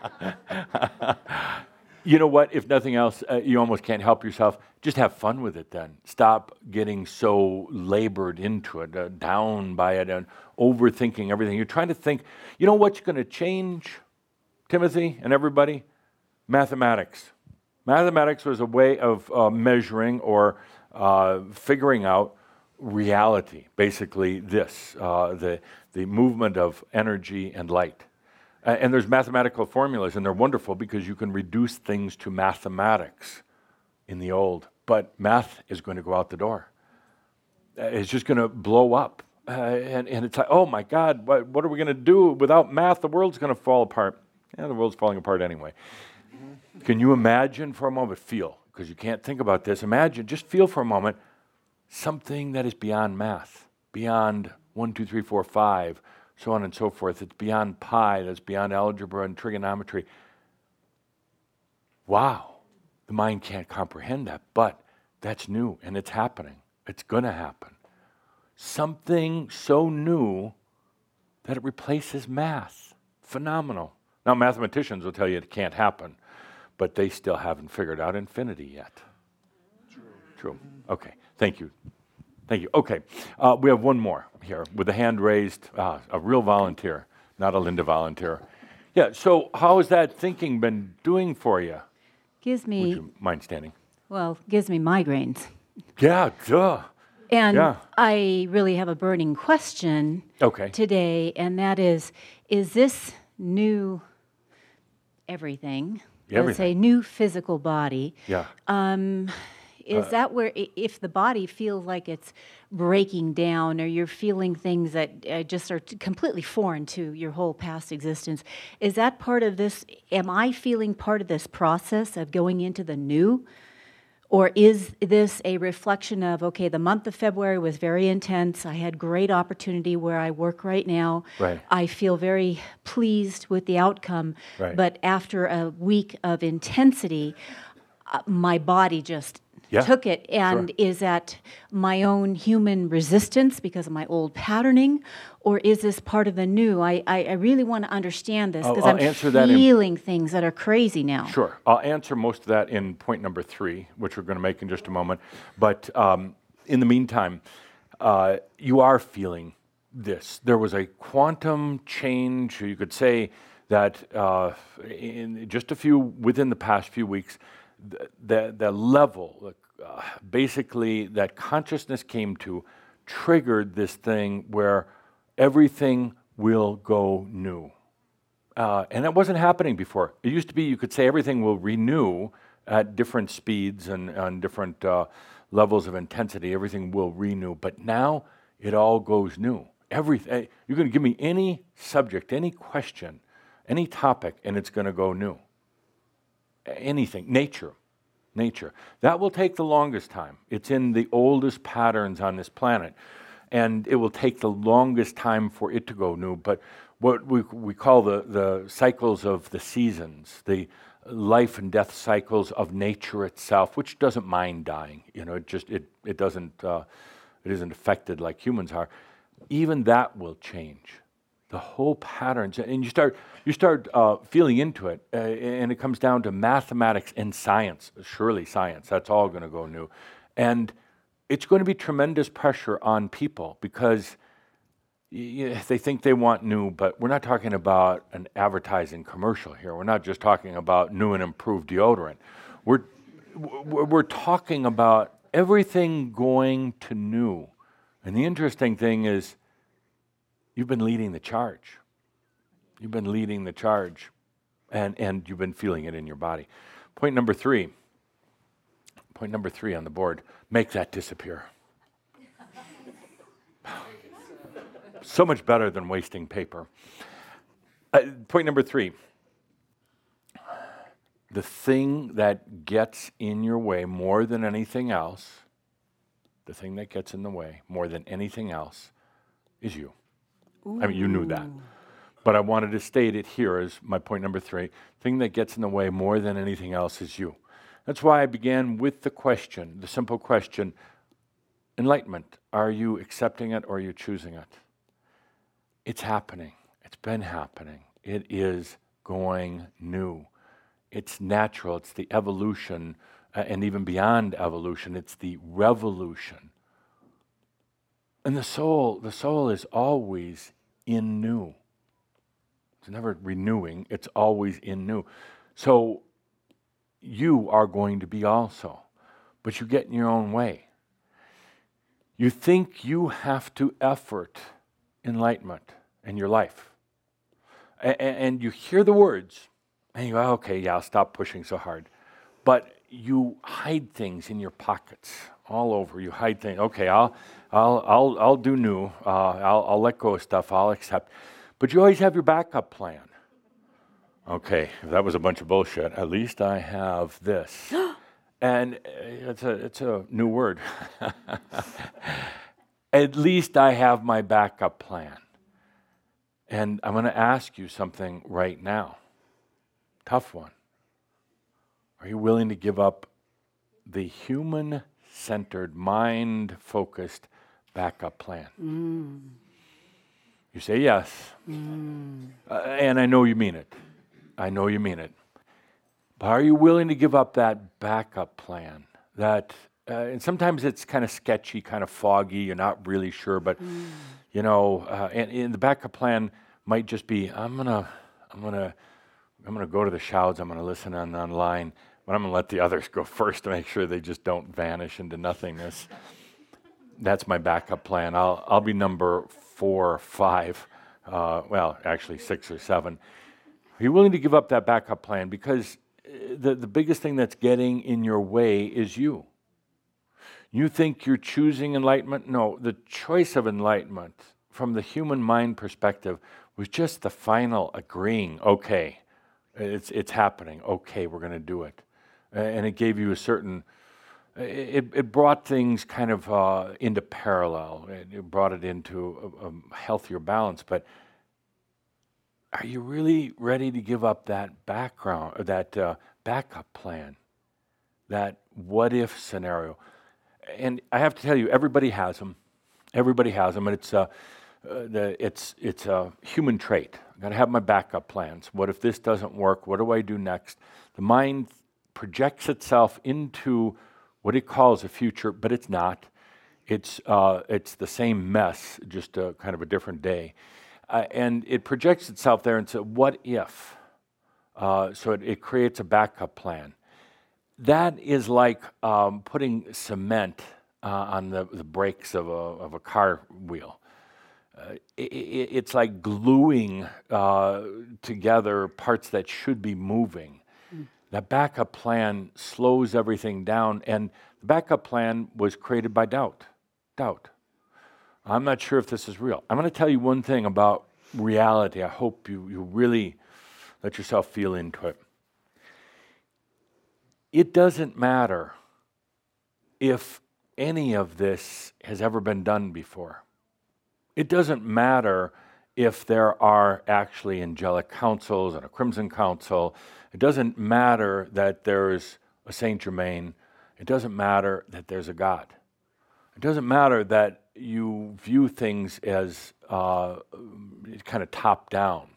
you know what? If nothing else, uh, you almost can't help yourself. Just have fun with it then. Stop getting so labored into it, uh, down by it, and overthinking everything. You're trying to think, you know what's going to change, Timothy and everybody? Mathematics. Mathematics was a way of uh, measuring or uh, figuring out reality. Basically, this uh, the the movement of energy and light. Uh, and there's mathematical formulas, and they're wonderful because you can reduce things to mathematics in the old. But math is going to go out the door. Uh, it's just going to blow up. Uh, and, and it's like, oh my God, what, what are we going to do? Without math, the world's going to fall apart. Yeah, the world's falling apart anyway. Can you imagine for a moment, feel, because you can't think about this, imagine, just feel for a moment something that is beyond math, beyond one, two, three, four, five, so on and so forth. It's beyond pi, that's beyond algebra and trigonometry. Wow, the mind can't comprehend that, but that's new and it's happening. It's going to happen. Something so new that it replaces math. Phenomenal. Now, mathematicians will tell you it can't happen, but they still haven't figured out infinity yet. True. True. Okay. Thank you. Thank you. Okay. Uh, we have one more here with a hand raised, uh, a real volunteer, not a Linda volunteer. Yeah. So, how has that thinking been doing for you? Gives me. Would you mind standing? well, gives me migraines. Yeah. Duh. And Yeah. I really have a burning question Okay. today, and that is is this new everything, let's say new physical body, Yeah. um, is Uh, that where, if the body feels like it's breaking down or you're feeling things that uh, just are completely foreign to your whole past existence, is that part of this? Am I feeling part of this process of going into the new? Or is this a reflection of, okay, the month of February was very intense. I had great opportunity where I work right now. Right. I feel very pleased with the outcome. Right. But after a week of intensity, uh, my body just Yeah, took it. And sure. is that my own human resistance because of my old patterning? Or is this part of the new? I, I, I really want to understand this because I'm answer that in- feeling things that are crazy now. Sure. I'll answer most of that in point number three, which we're going to make in just a moment. But um, in the meantime, uh, you are feeling this. There was a quantum change, you could say, that uh, in just a few, within the past few weeks, the, the, the level, uh, basically, that consciousness came to triggered this thing where everything will go new. Uh, and that wasn't happening before. It used to be you could say everything will renew at different speeds and on different uh, levels of intensity. Everything will renew. But now it all goes new. Everything. Eh, you're going to give me any subject, any question, any topic, and it's going to go new. Anything. Nature. Nature. That will take the longest time. It's in the oldest patterns on this planet. And it will take the longest time for it to go new. But what we, we call the, the cycles of the seasons, the life and death cycles of nature itself, which doesn't mind dying. You know, it just it it doesn't uh, it isn't affected like humans are. Even that will change. The whole patterns, and you start you start uh, feeling into it, uh, and it comes down to mathematics and science. Surely science. That's all going to go new, and it's going to be tremendous pressure on people because they think they want new, but we're not talking about an advertising commercial here. We're not just talking about new and improved deodorant. We're, we're talking about everything going to new. And the interesting thing is, you've been leading the charge. You've been leading the charge, and, and you've been feeling it in your body. Point number three. Point number three on the board make that disappear. [LAUGHS] so much better than wasting paper. Uh, point number three the thing that gets in your way more than anything else, the thing that gets in the way more than anything else is you. Ooh. I mean, you knew that. But I wanted to state it here as my point number three. thing that gets in the way more than anything else is you. That's why I began with the question, the simple question enlightenment. Are you accepting it or are you choosing it? It's happening. It's been happening. It is going new. It's natural. It's the evolution, uh, and even beyond evolution, it's the revolution. And the soul, the soul is always in new. It's never renewing, it's always in new. So you are going to be also, but you get in your own way. You think you have to effort enlightenment in your life. And, and you hear the words, and you go, okay, yeah, I'll stop pushing so hard. But you hide things in your pockets all over. You hide things. Okay, I'll, I'll, I'll, I'll do new. Uh, I'll, I'll let go of stuff. I'll accept. But you always have your backup plan. Okay, if that was a bunch of bullshit, at least I have this. [GASPS] and uh, it's a, it's a new word. [LAUGHS] at least I have my backup plan. And I'm going to ask you something right now. Tough one. Are you willing to give up the human centered, mind focused backup plan? Mm. You say yes. Mm. Uh, and I know you mean it. I know you mean it. But are you willing to give up that backup plan? That, uh, and sometimes it's kind of sketchy, kind of foggy, you're not really sure, but. Mm you know, uh, and, and, the backup plan might just be I'm gonna, I'm gonna, I'm gonna go to the Shouds. I'm gonna listen on online, but I'm gonna let the others go [LAUGHS] first to make sure they just don't vanish into nothingness. That's my backup plan. I'll, I'll be number four or five. Uh, well, actually six or seven. Are you willing to give up that backup plan? Because uh, the, the biggest thing that's getting in your way is you. You think you're choosing enlightenment? No, the choice of enlightenment from the human mind perspective was just the final agreeing, okay, it's, it's happening, okay, we're going to do it. And it gave you a certain, it, it brought things kind of uh, into parallel, it brought it into a, a healthier balance. But are you really ready to give up that background, that uh, backup plan, that what if scenario? and I have to tell you, everybody has them. Everybody has them, and it's a, uh, the, it's it's a human trait. I've got to have my backup plans. What if this doesn't work? What do I do next? The mind projects itself into what it calls a future, but it's not. It's, uh, it's the same mess, just a kind of a different day. Uh, and it projects itself there and says, what if? Uh, so it, it, creates a backup plan. That is like um, putting cement uh, on the, the brakes of a, of a car wheel. Uh, it, it's like gluing uh, together parts that should be moving. That backup plan slows everything down, and the backup plan was created by doubt. Doubt. I'm not sure if this is real. I'm going to tell you one thing about reality. I hope you, you really let yourself feel into it. It doesn't matter if any of this has ever been done before. It doesn't matter if there are actually angelic councils and a crimson council. It doesn't matter that there's a Saint Germain. It doesn't matter that there's a God. It doesn't matter that you view things as uh, kind of top down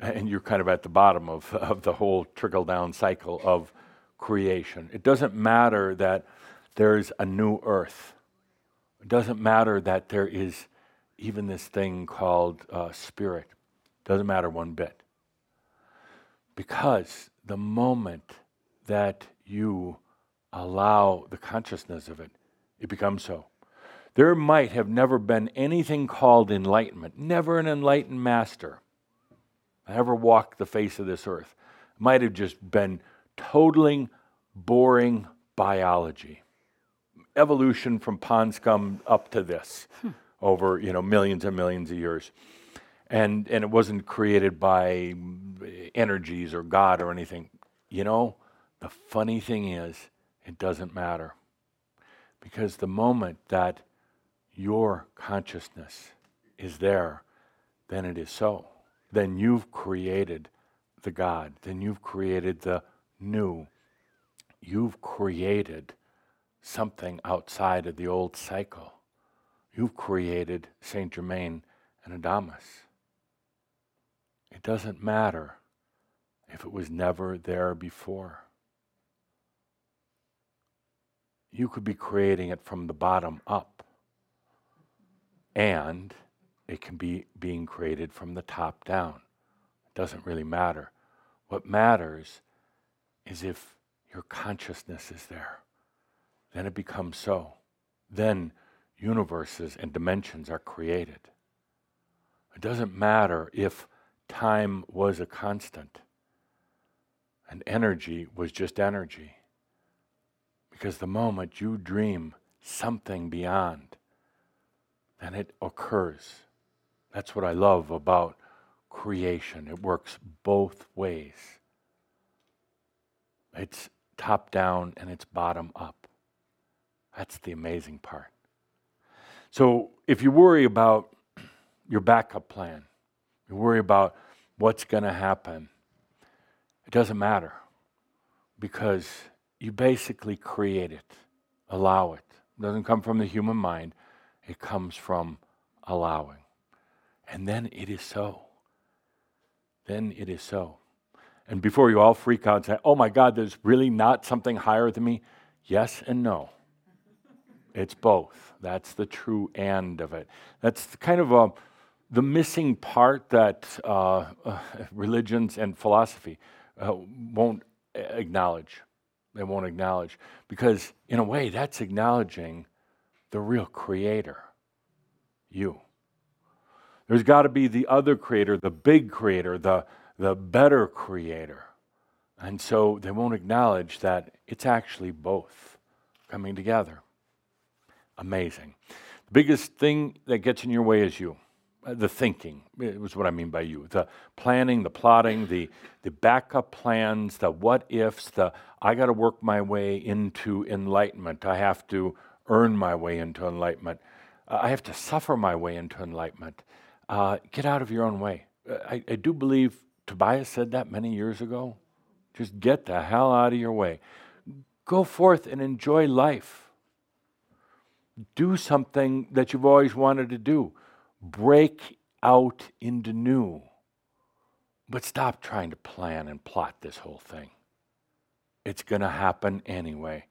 and you're kind of at the bottom of, of the whole trickle down cycle of creation. It doesn't matter that there's a new earth. It doesn't matter that there is even this thing called uh, spirit. Doesn't matter one bit. Because the moment that you allow the consciousness of it, it becomes so. There might have never been anything called enlightenment, never an enlightened master ever walked the face of this earth. It might have just been totally boring biology. Evolution from pond scum up to this hmm. Over you know millions and millions of years. And, and it wasn't created by energies or God or anything. You know, the funny thing is, it doesn't matter. Because the moment that your consciousness is there, then it is so. Then you've created the God. Then you've created the new. You've created something outside of the old cycle. You've created Saint Germain and Adamus. It doesn't matter if it was never there before. You could be creating it from the bottom up. And it can be being created from the top down. It doesn't really matter. What matters is if your consciousness is there. Then it becomes so. Then universes and dimensions are created. It doesn't matter if time was a constant and energy was just energy. Because the moment you dream something beyond, then it occurs. That's what I love about creation. It works both ways. It's top down and it's bottom up. That's the amazing part. So if you worry about your backup plan, you worry about what's going to happen, it doesn't matter because you basically create it, allow it. It doesn't come from the human mind, it comes from allowing. And then it is so. Then it is so. And before you all freak out and say, oh my God, there's really not something higher than me, yes and no. It's both. That's the true and of it. That's kind of a, the missing part that uh, uh, religions and philosophy uh, won't acknowledge. They won't acknowledge. Because, in a way, that's acknowledging the real creator, you. There's got to be the other creator, the big creator, the, the better creator. And so they won't acknowledge that it's actually both coming together. Amazing. The biggest thing that gets in your way is you. Uh, the thinking it was what I mean by you. The planning, the plotting, the, the backup plans, the what ifs, the I got to work my way into enlightenment. I have to earn my way into enlightenment. Uh, I have to suffer my way into enlightenment uh, get out of your own way. Uh, I, I do believe Tobias said that many years ago. Just get the hell out of your way. Go forth and enjoy life. Do something that you've always wanted to do. Break out into new. But stop trying to plan and plot this whole thing. It's going to happen anyway.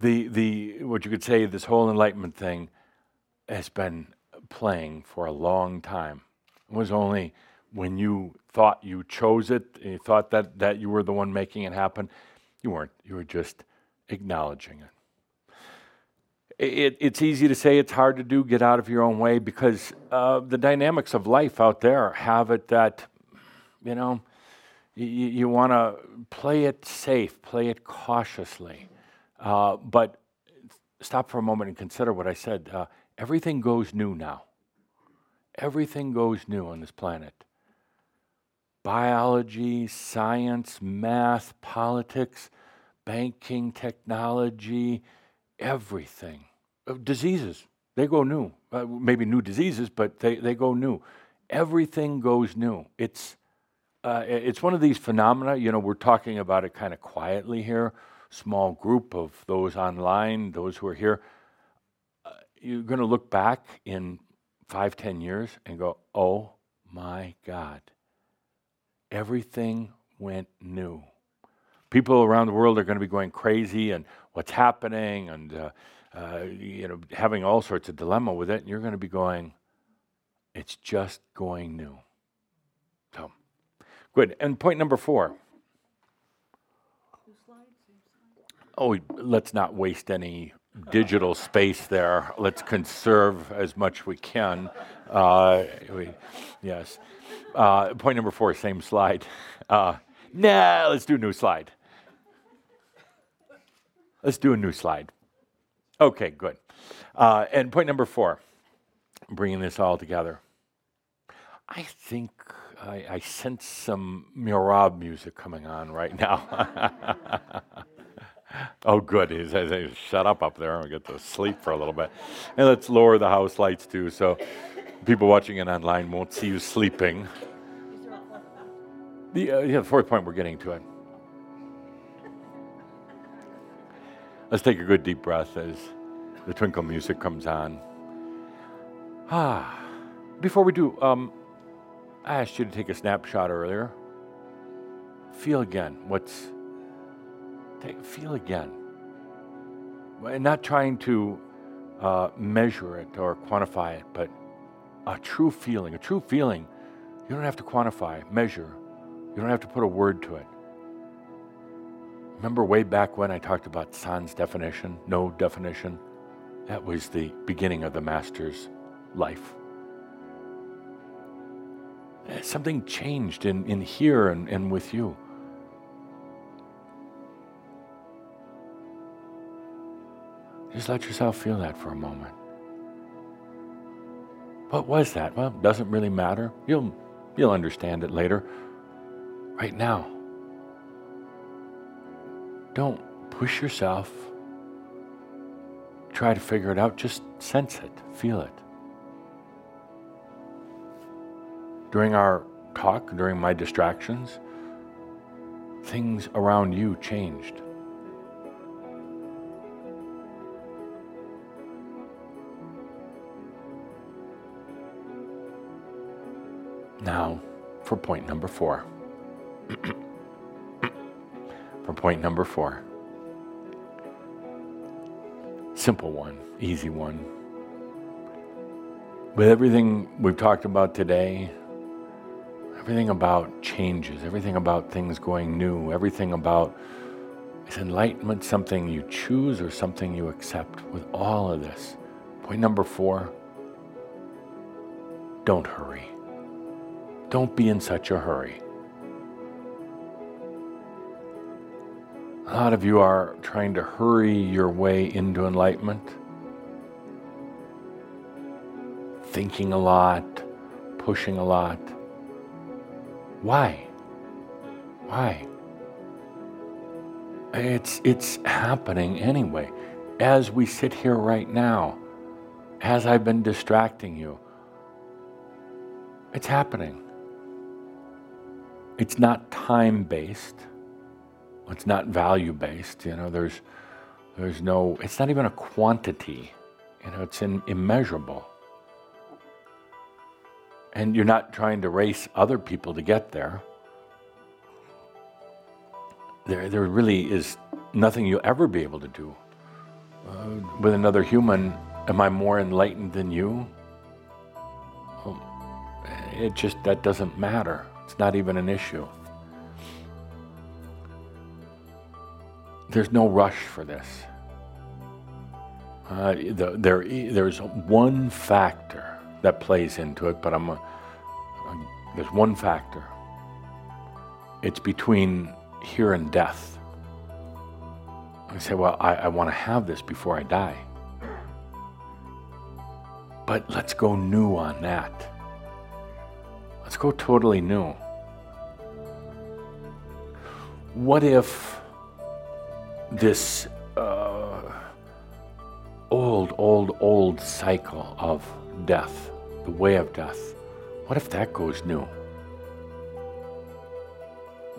the, the, what you could say, this whole enlightenment thing has been playing for a long time. It was only when you thought you chose it, you thought that, that you were the one making it happen. You weren't. You were just acknowledging it. It it's easy to say, it's hard to do, get out of your own way, because uh, the dynamics of life out there have it that, you know, you, you want to play it safe, play it cautiously. Uh, but stop for a moment and consider what I said. Uh, everything goes new now. Everything goes new on this planet. Biology, science, math, politics, banking, technology, everything. Uh, diseases, they go new. Uh, maybe new diseases, but they, they go new. Everything goes new. It's, uh, it's one of these phenomena, you know, we're talking about it kind of quietly here small group of those online, those who are here, uh, you're going to look back in five, ten years and go, oh my God, everything went new. People around the world are going to be going crazy and what's happening and uh, you know having all sorts of dilemma with it, and you're going to be going, it's just going new. So, good. And point number four. oh, let's not waste any digital space there. Let's conserve as much we can. Uh, we, yes. Uh, point number four, same slide. Uh, nah, let's do a new slide. Let's do a new slide. Okay, good. Uh, and point number four, bringing this all together. I think I, I sense some Merabh music coming on right now. [LAUGHS] Oh, good. He says, shut up up there and get to sleep for a little bit. And let's lower the house lights too so people watching it online won't see you sleeping. The, uh, yeah, the fourth point, we're getting to it. Let's take a good deep breath as the twinkle music comes on. Ah, before we do, um, I asked you to take a snapshot earlier. Feel again what's Take, feel again. And not trying to uh, measure it or quantify it, but a true feeling. A true feeling, you don't have to quantify, measure. You don't have to put a word to it. Remember way back when I talked about sans definition, no definition? That was the beginning of the Master's life. Eh, something changed in, in here and, and with you. Just let yourself feel that for a moment. What was that? Well, it doesn't really matter. You'll, you'll understand it later. Right now, don't push yourself. Try to figure it out. Just sense it, feel it. During our talk, during my distractions, things around you changed. Now, for point number four. [CLEARS THROAT] for point number four. Simple one, easy one. With everything we've talked about today, everything about changes, everything about things going new, everything about is enlightenment something you choose or something you accept with all of this? Point number four don't hurry. Don't be in such a hurry. A lot of you are trying to hurry your way into enlightenment, thinking a lot, pushing a lot. Why? Why? It's, it's happening anyway. As we sit here right now, as I've been distracting you, it's happening. It's not time based. It's not value based. You know, there's there's no. It's not even a quantity. You know, it's in, immeasurable. And you're not trying to race other people to get there. There, there really is nothing you'll ever be able to do uh, with another human, am I more enlightened than you? Well, it just, that doesn't matter. It's not even an issue. There's no rush for this. Uh, the, there, there's one factor that plays into it, but I'm a, there's one factor. It's between here and death. I say, well, I, I want to have this before I die. But let's go new on that. Let's go totally new. What if this uh, old, old, old cycle of death, the way of death, what if that goes new?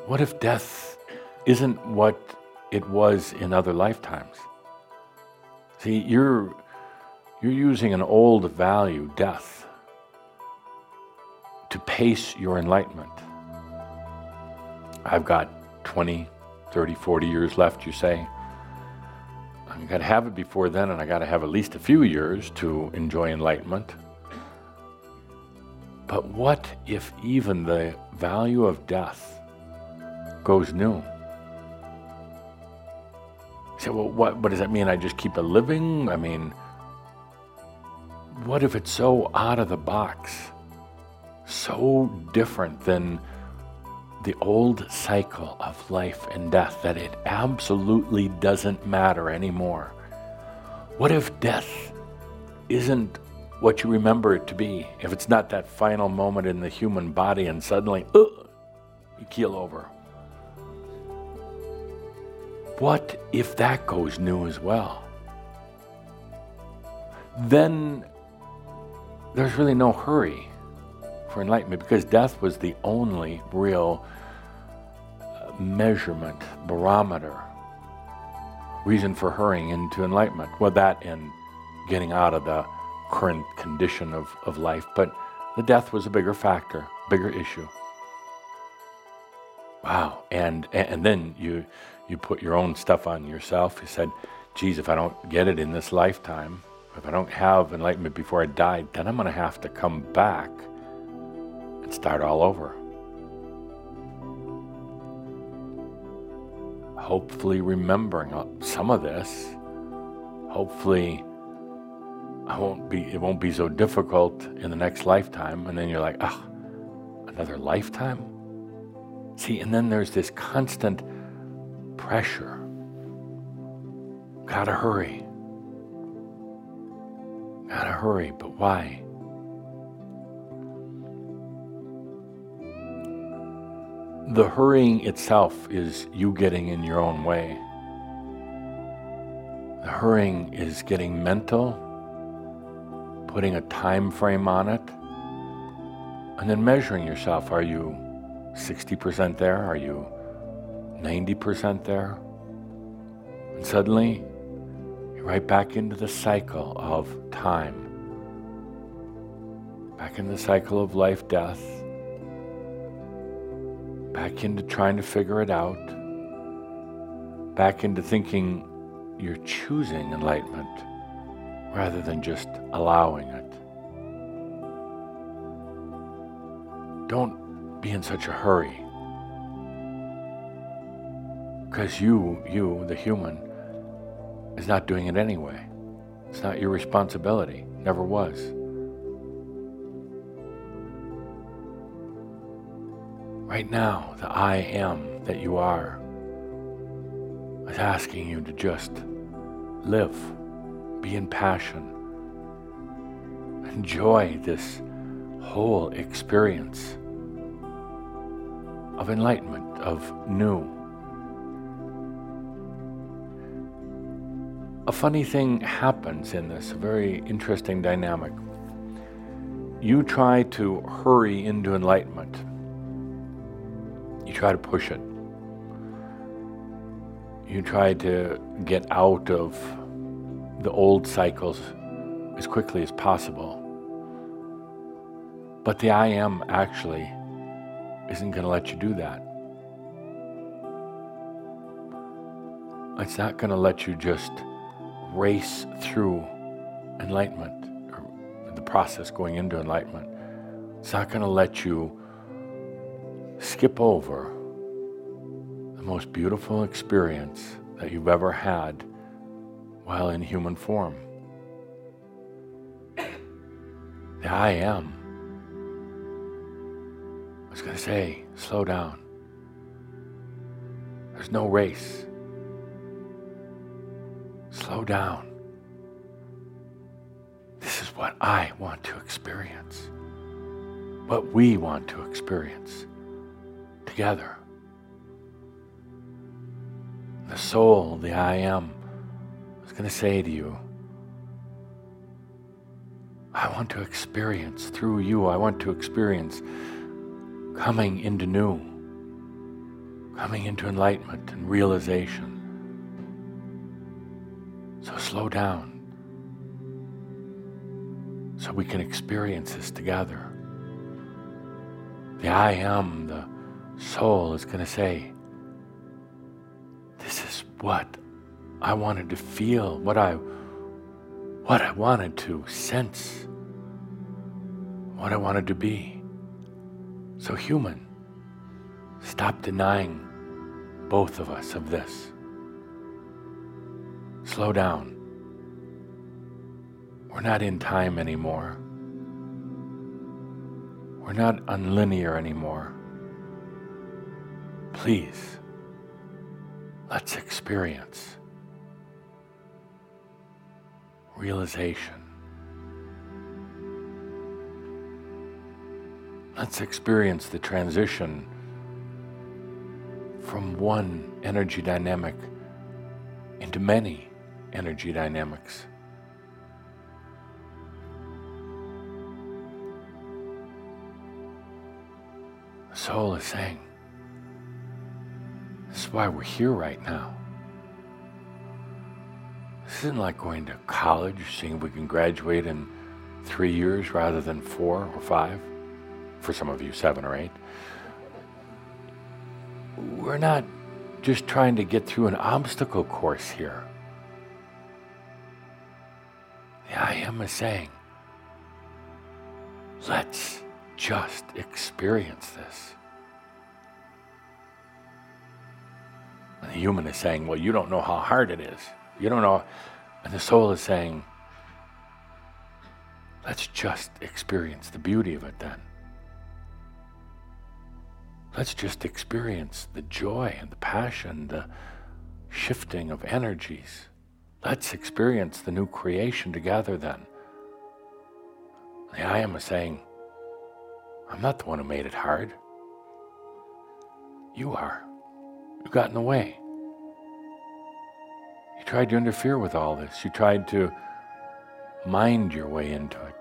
What if death isn't what it was in other lifetimes? See, you're, you're using an old value, death, to pace your enlightenment. I've got 20, 30, 40 years left, you say. I've got to have it before then, and I got to have at least a few years to enjoy enlightenment. But what if even the value of death goes new? You say, well, what, what does that mean? I just keep a living? I mean, what if it's so out of the box, so different than the old cycle of life and death that it absolutely doesn't matter anymore? What if death isn't what you remember it to be? If it's not that final moment in the human body and suddenly, you keel over. What if that goes new as well? Then there's really no hurry for enlightenment because death was the only real uh, measurement, barometer, reason for hurrying into enlightenment. Well, that and getting out of the current condition of, of life. But the death was a bigger factor, bigger issue. Wow. And, and then you, you put your own stuff on yourself. You said, geez, if I don't get it in this lifetime, if I don't have enlightenment before I die, then I'm going to have to come back start all over. Hopefully, remembering some of this, hopefully, I won't be, it won't be so difficult in the next lifetime. And then you're like, ah, another lifetime? See, and then there's this constant pressure. Gotta hurry. Gotta hurry, but why? The hurrying itself is you getting in your own way. The hurrying is getting mental, putting a time frame on it, and then measuring yourself. Are you 60% there? Are you 90% there? And suddenly, you're right back into the cycle of time, back in the cycle of life, death, back into trying to figure it out, back into thinking you're choosing enlightenment rather than just allowing it. Don't be in such a hurry. Because you, you, the human, is not doing it anyway. It's not your responsibility. Never was. Right now, the I am that you are is asking you to just live, be in passion, enjoy this whole experience of enlightenment, of new. A funny thing happens in this, very interesting dynamic. You try to hurry into enlightenment. Try to push it. You try to get out of the old cycles as quickly as possible. But the I am actually isn't going to let you do that. It's not going to let you just race through enlightenment or the process going into enlightenment. It's not going to let you skip over the most beautiful experience that you've ever had while in human form. The I am. I was going to say, slow down. There's no race. Slow down. This is what I want to experience. What we want to experience together. The soul, the I am, is going to say to you, I want to experience through you, I want to experience coming into new, coming into enlightenment and realization. So slow down so we can experience this together. The I am, the soul, is going to say, This is what I wanted to feel, what I what I wanted to sense, what I wanted to be. So, human, stop denying both of us of this. Slow down. We're not in time anymore. We're not unlinear anymore. Please, let's experience realization. Let's experience the transition from one energy dynamic into many energy dynamics. The soul is saying, This is why we're here right now. This isn't like going to college, seeing if we can graduate in three years rather than four or five. For some of you, seven or eight. We're not just trying to get through an obstacle course here. The I am is saying, let's just experience this. The human is saying, well, you don't know how hard it is. You don't know. And the soul is saying, let's just experience the beauty of it then. Let's just experience the joy and the passion, the shifting of energies. Let's experience the new creation together then. The I am is saying, I'm not the one who made it hard. You are. You got in the way. You tried to interfere with all this. You tried to mind your way into it,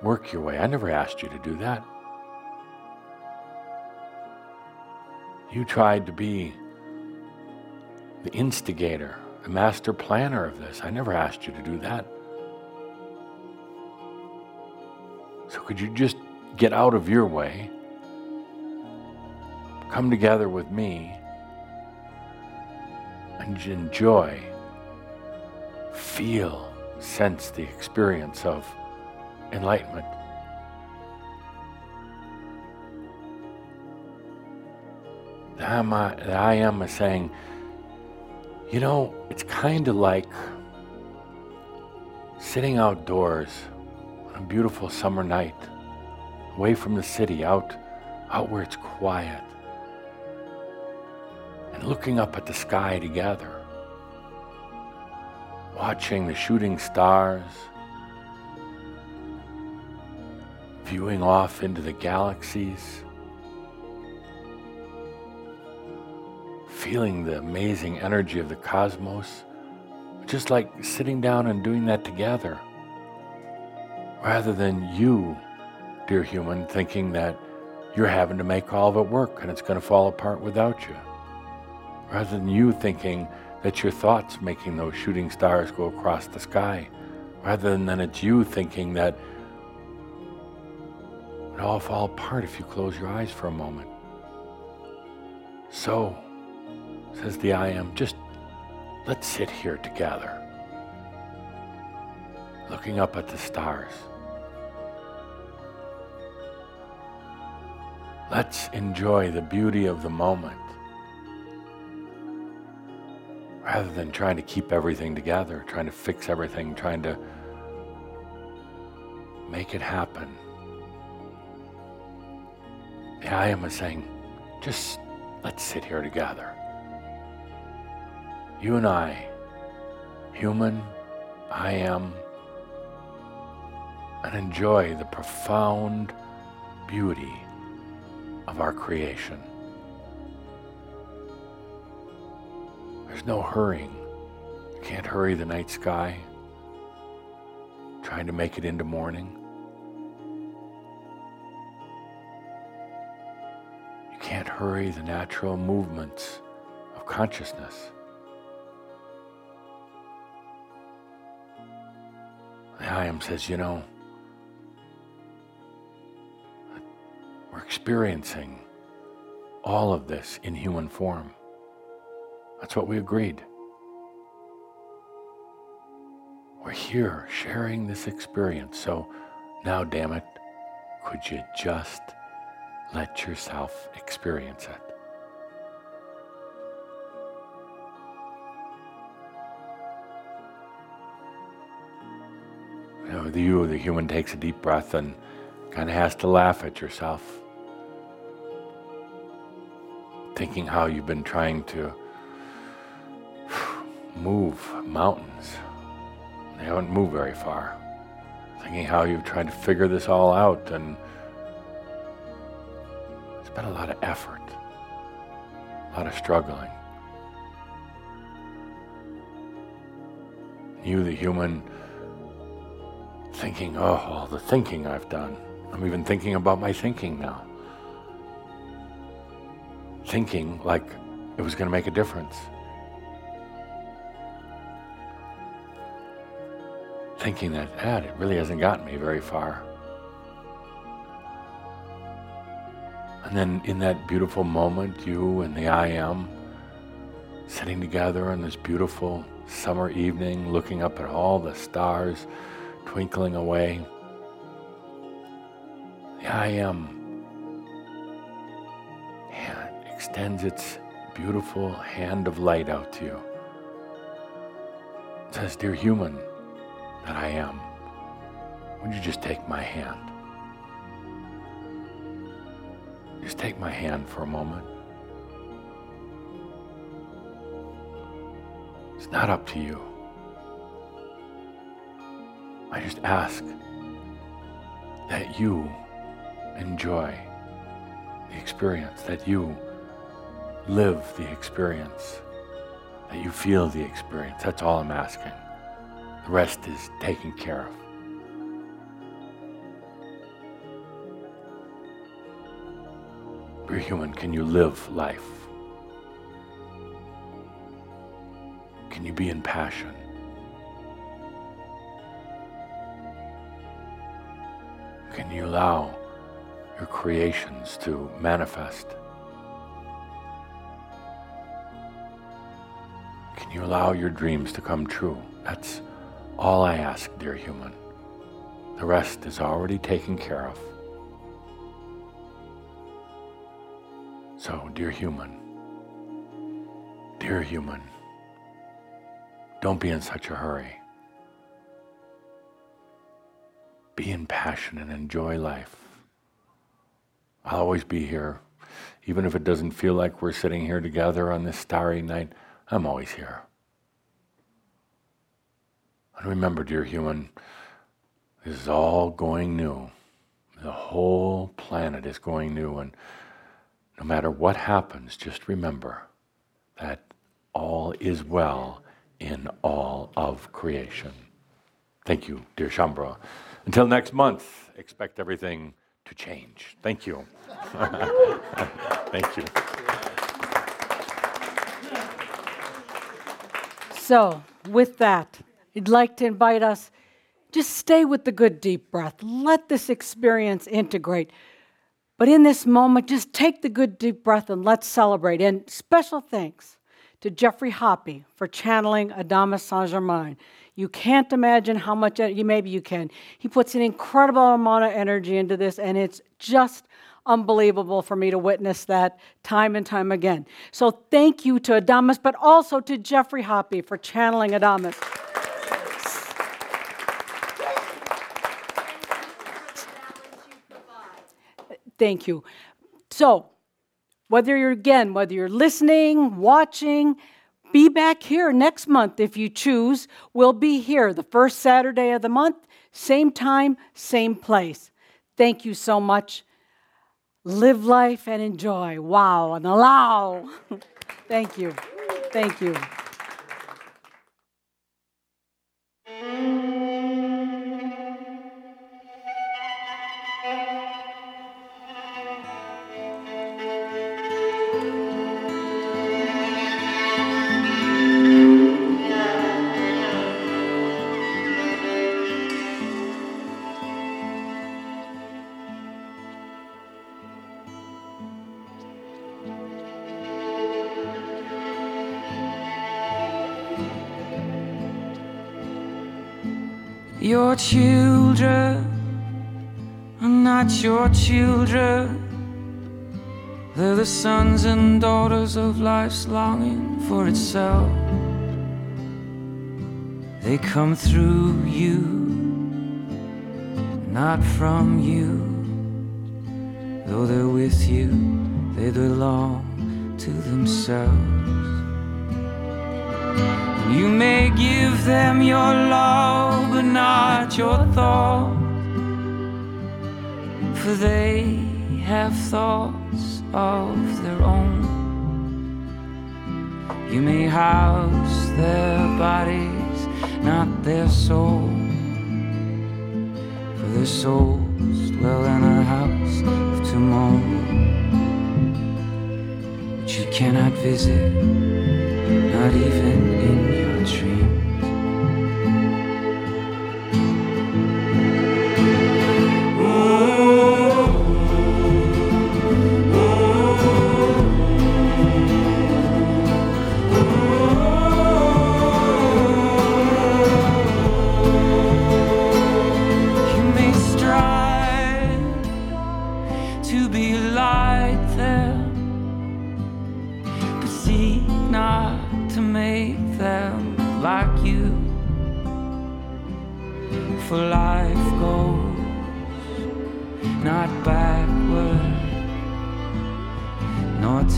work your way. I never asked you to do that. You tried to be the instigator, the master planner of this. I never asked you to do that. So could you just get out of your way, come together with me, and enjoy, feel, sense the experience of enlightenment? The I am, is saying, you know, it's kind of like sitting outdoors on a beautiful summer night, away from the city, out, out where it's quiet, and looking up at the sky together, watching the shooting stars, viewing off into the galaxies. feeling the amazing energy of the cosmos, just like sitting down and doing that together, rather than you, dear human, thinking that you're having to make all of it work and it's going to fall apart without you, rather than you thinking that your thoughts making those shooting stars go across the sky, rather than it's you thinking that it all fall apart if you close your eyes for a moment. So, says the I am, just let's sit here together. looking up at the stars. Let's enjoy the beauty of the moment rather than trying to keep everything together, trying to fix everything, trying to make it happen. The I am is saying, just let's sit here together. You and I, human, I am, and enjoy the profound beauty of our creation. There's no hurrying. You can't hurry the night sky, trying to make it into morning. You can't hurry the natural movements of consciousness. The I am says, you know, we're experiencing all of this in human form. That's what we agreed. We're here sharing this experience. So now, damn it, could you just let yourself experience it? You know, the you, the human, takes a deep breath and kind of has to laugh at yourself, thinking how you've been trying to move mountains. They haven't moved very far. Thinking how you've tried to figure this all out, and it's been a lot of effort, a lot of struggling. You, the human, thinking, oh, all the thinking I've done. I'm even thinking about my thinking now. Thinking like it was going to make a difference. Thinking that, ah, it really hasn't gotten me very far. And then in that beautiful moment, you and the I am sitting together on this beautiful summer evening, looking up at all the stars twinkling away. The I am hand extends its beautiful hand of light out to you. It says, Dear human, that I am, would you just take my hand? Just take my hand for a moment. It's not up to you. I just ask that you enjoy the experience, that you live the experience, that you feel the experience. That's all I'm asking. The rest is taken care of. You're human. Can you live life? Can you be in passion? Can you allow your creations to manifest? Can you allow your dreams to come true? That's all I ask, dear human. The rest is already taken care of. So, dear human, dear human, don't be in such a hurry. Be in passion and enjoy life. I'll always be here. Even if it doesn't feel like we're sitting here together on this starry night, I'm always here. And remember, dear human, this is all going new. The whole planet is going new. And no matter what happens, just remember that all is well in all of creation. Thank you, dear Shaumbra. Until next month, expect everything to change. Thank you. [LAUGHS] Thank you. So, with that, I'd like to invite us just stay with the good deep breath. Let this experience integrate. But in this moment, just take the good deep breath and let's celebrate. And special thanks to Geoffrey Hoppe for channeling Adamus Saint Germain. You can't imagine how much, maybe you can. He puts an incredible amount of energy into this, and it's just unbelievable for me to witness that time and time again. So thank you to Adamus, but also to Geoffrey Hoppe for channeling Adamus. Thank you. So, whether you're again, whether you're listening, watching, be back here next month if you choose. We'll be here the first Saturday of the month, same time, same place. Thank you so much. Live life and enjoy. Wow, and allow. [LAUGHS] Thank you. Thank you. Your children are not your children. They're the sons and daughters of life's longing for itself. They come through you, not from you. Though they're with you, they belong to themselves. You may give them your love, but not your thought. For they have thoughts of their own. You may house their bodies, not their soul. For their souls dwell in a house of tomorrow, which you cannot visit, not even in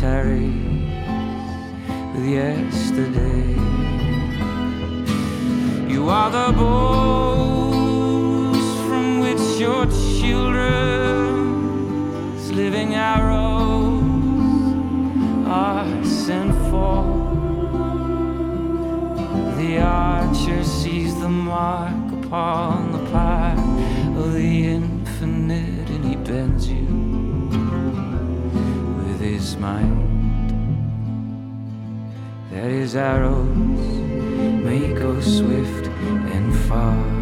with yesterday. You are the bows from which your children's living arrows are sent forth. The archer sees the mark upon the path of the infinite and he bends you that his arrows may go swift and far.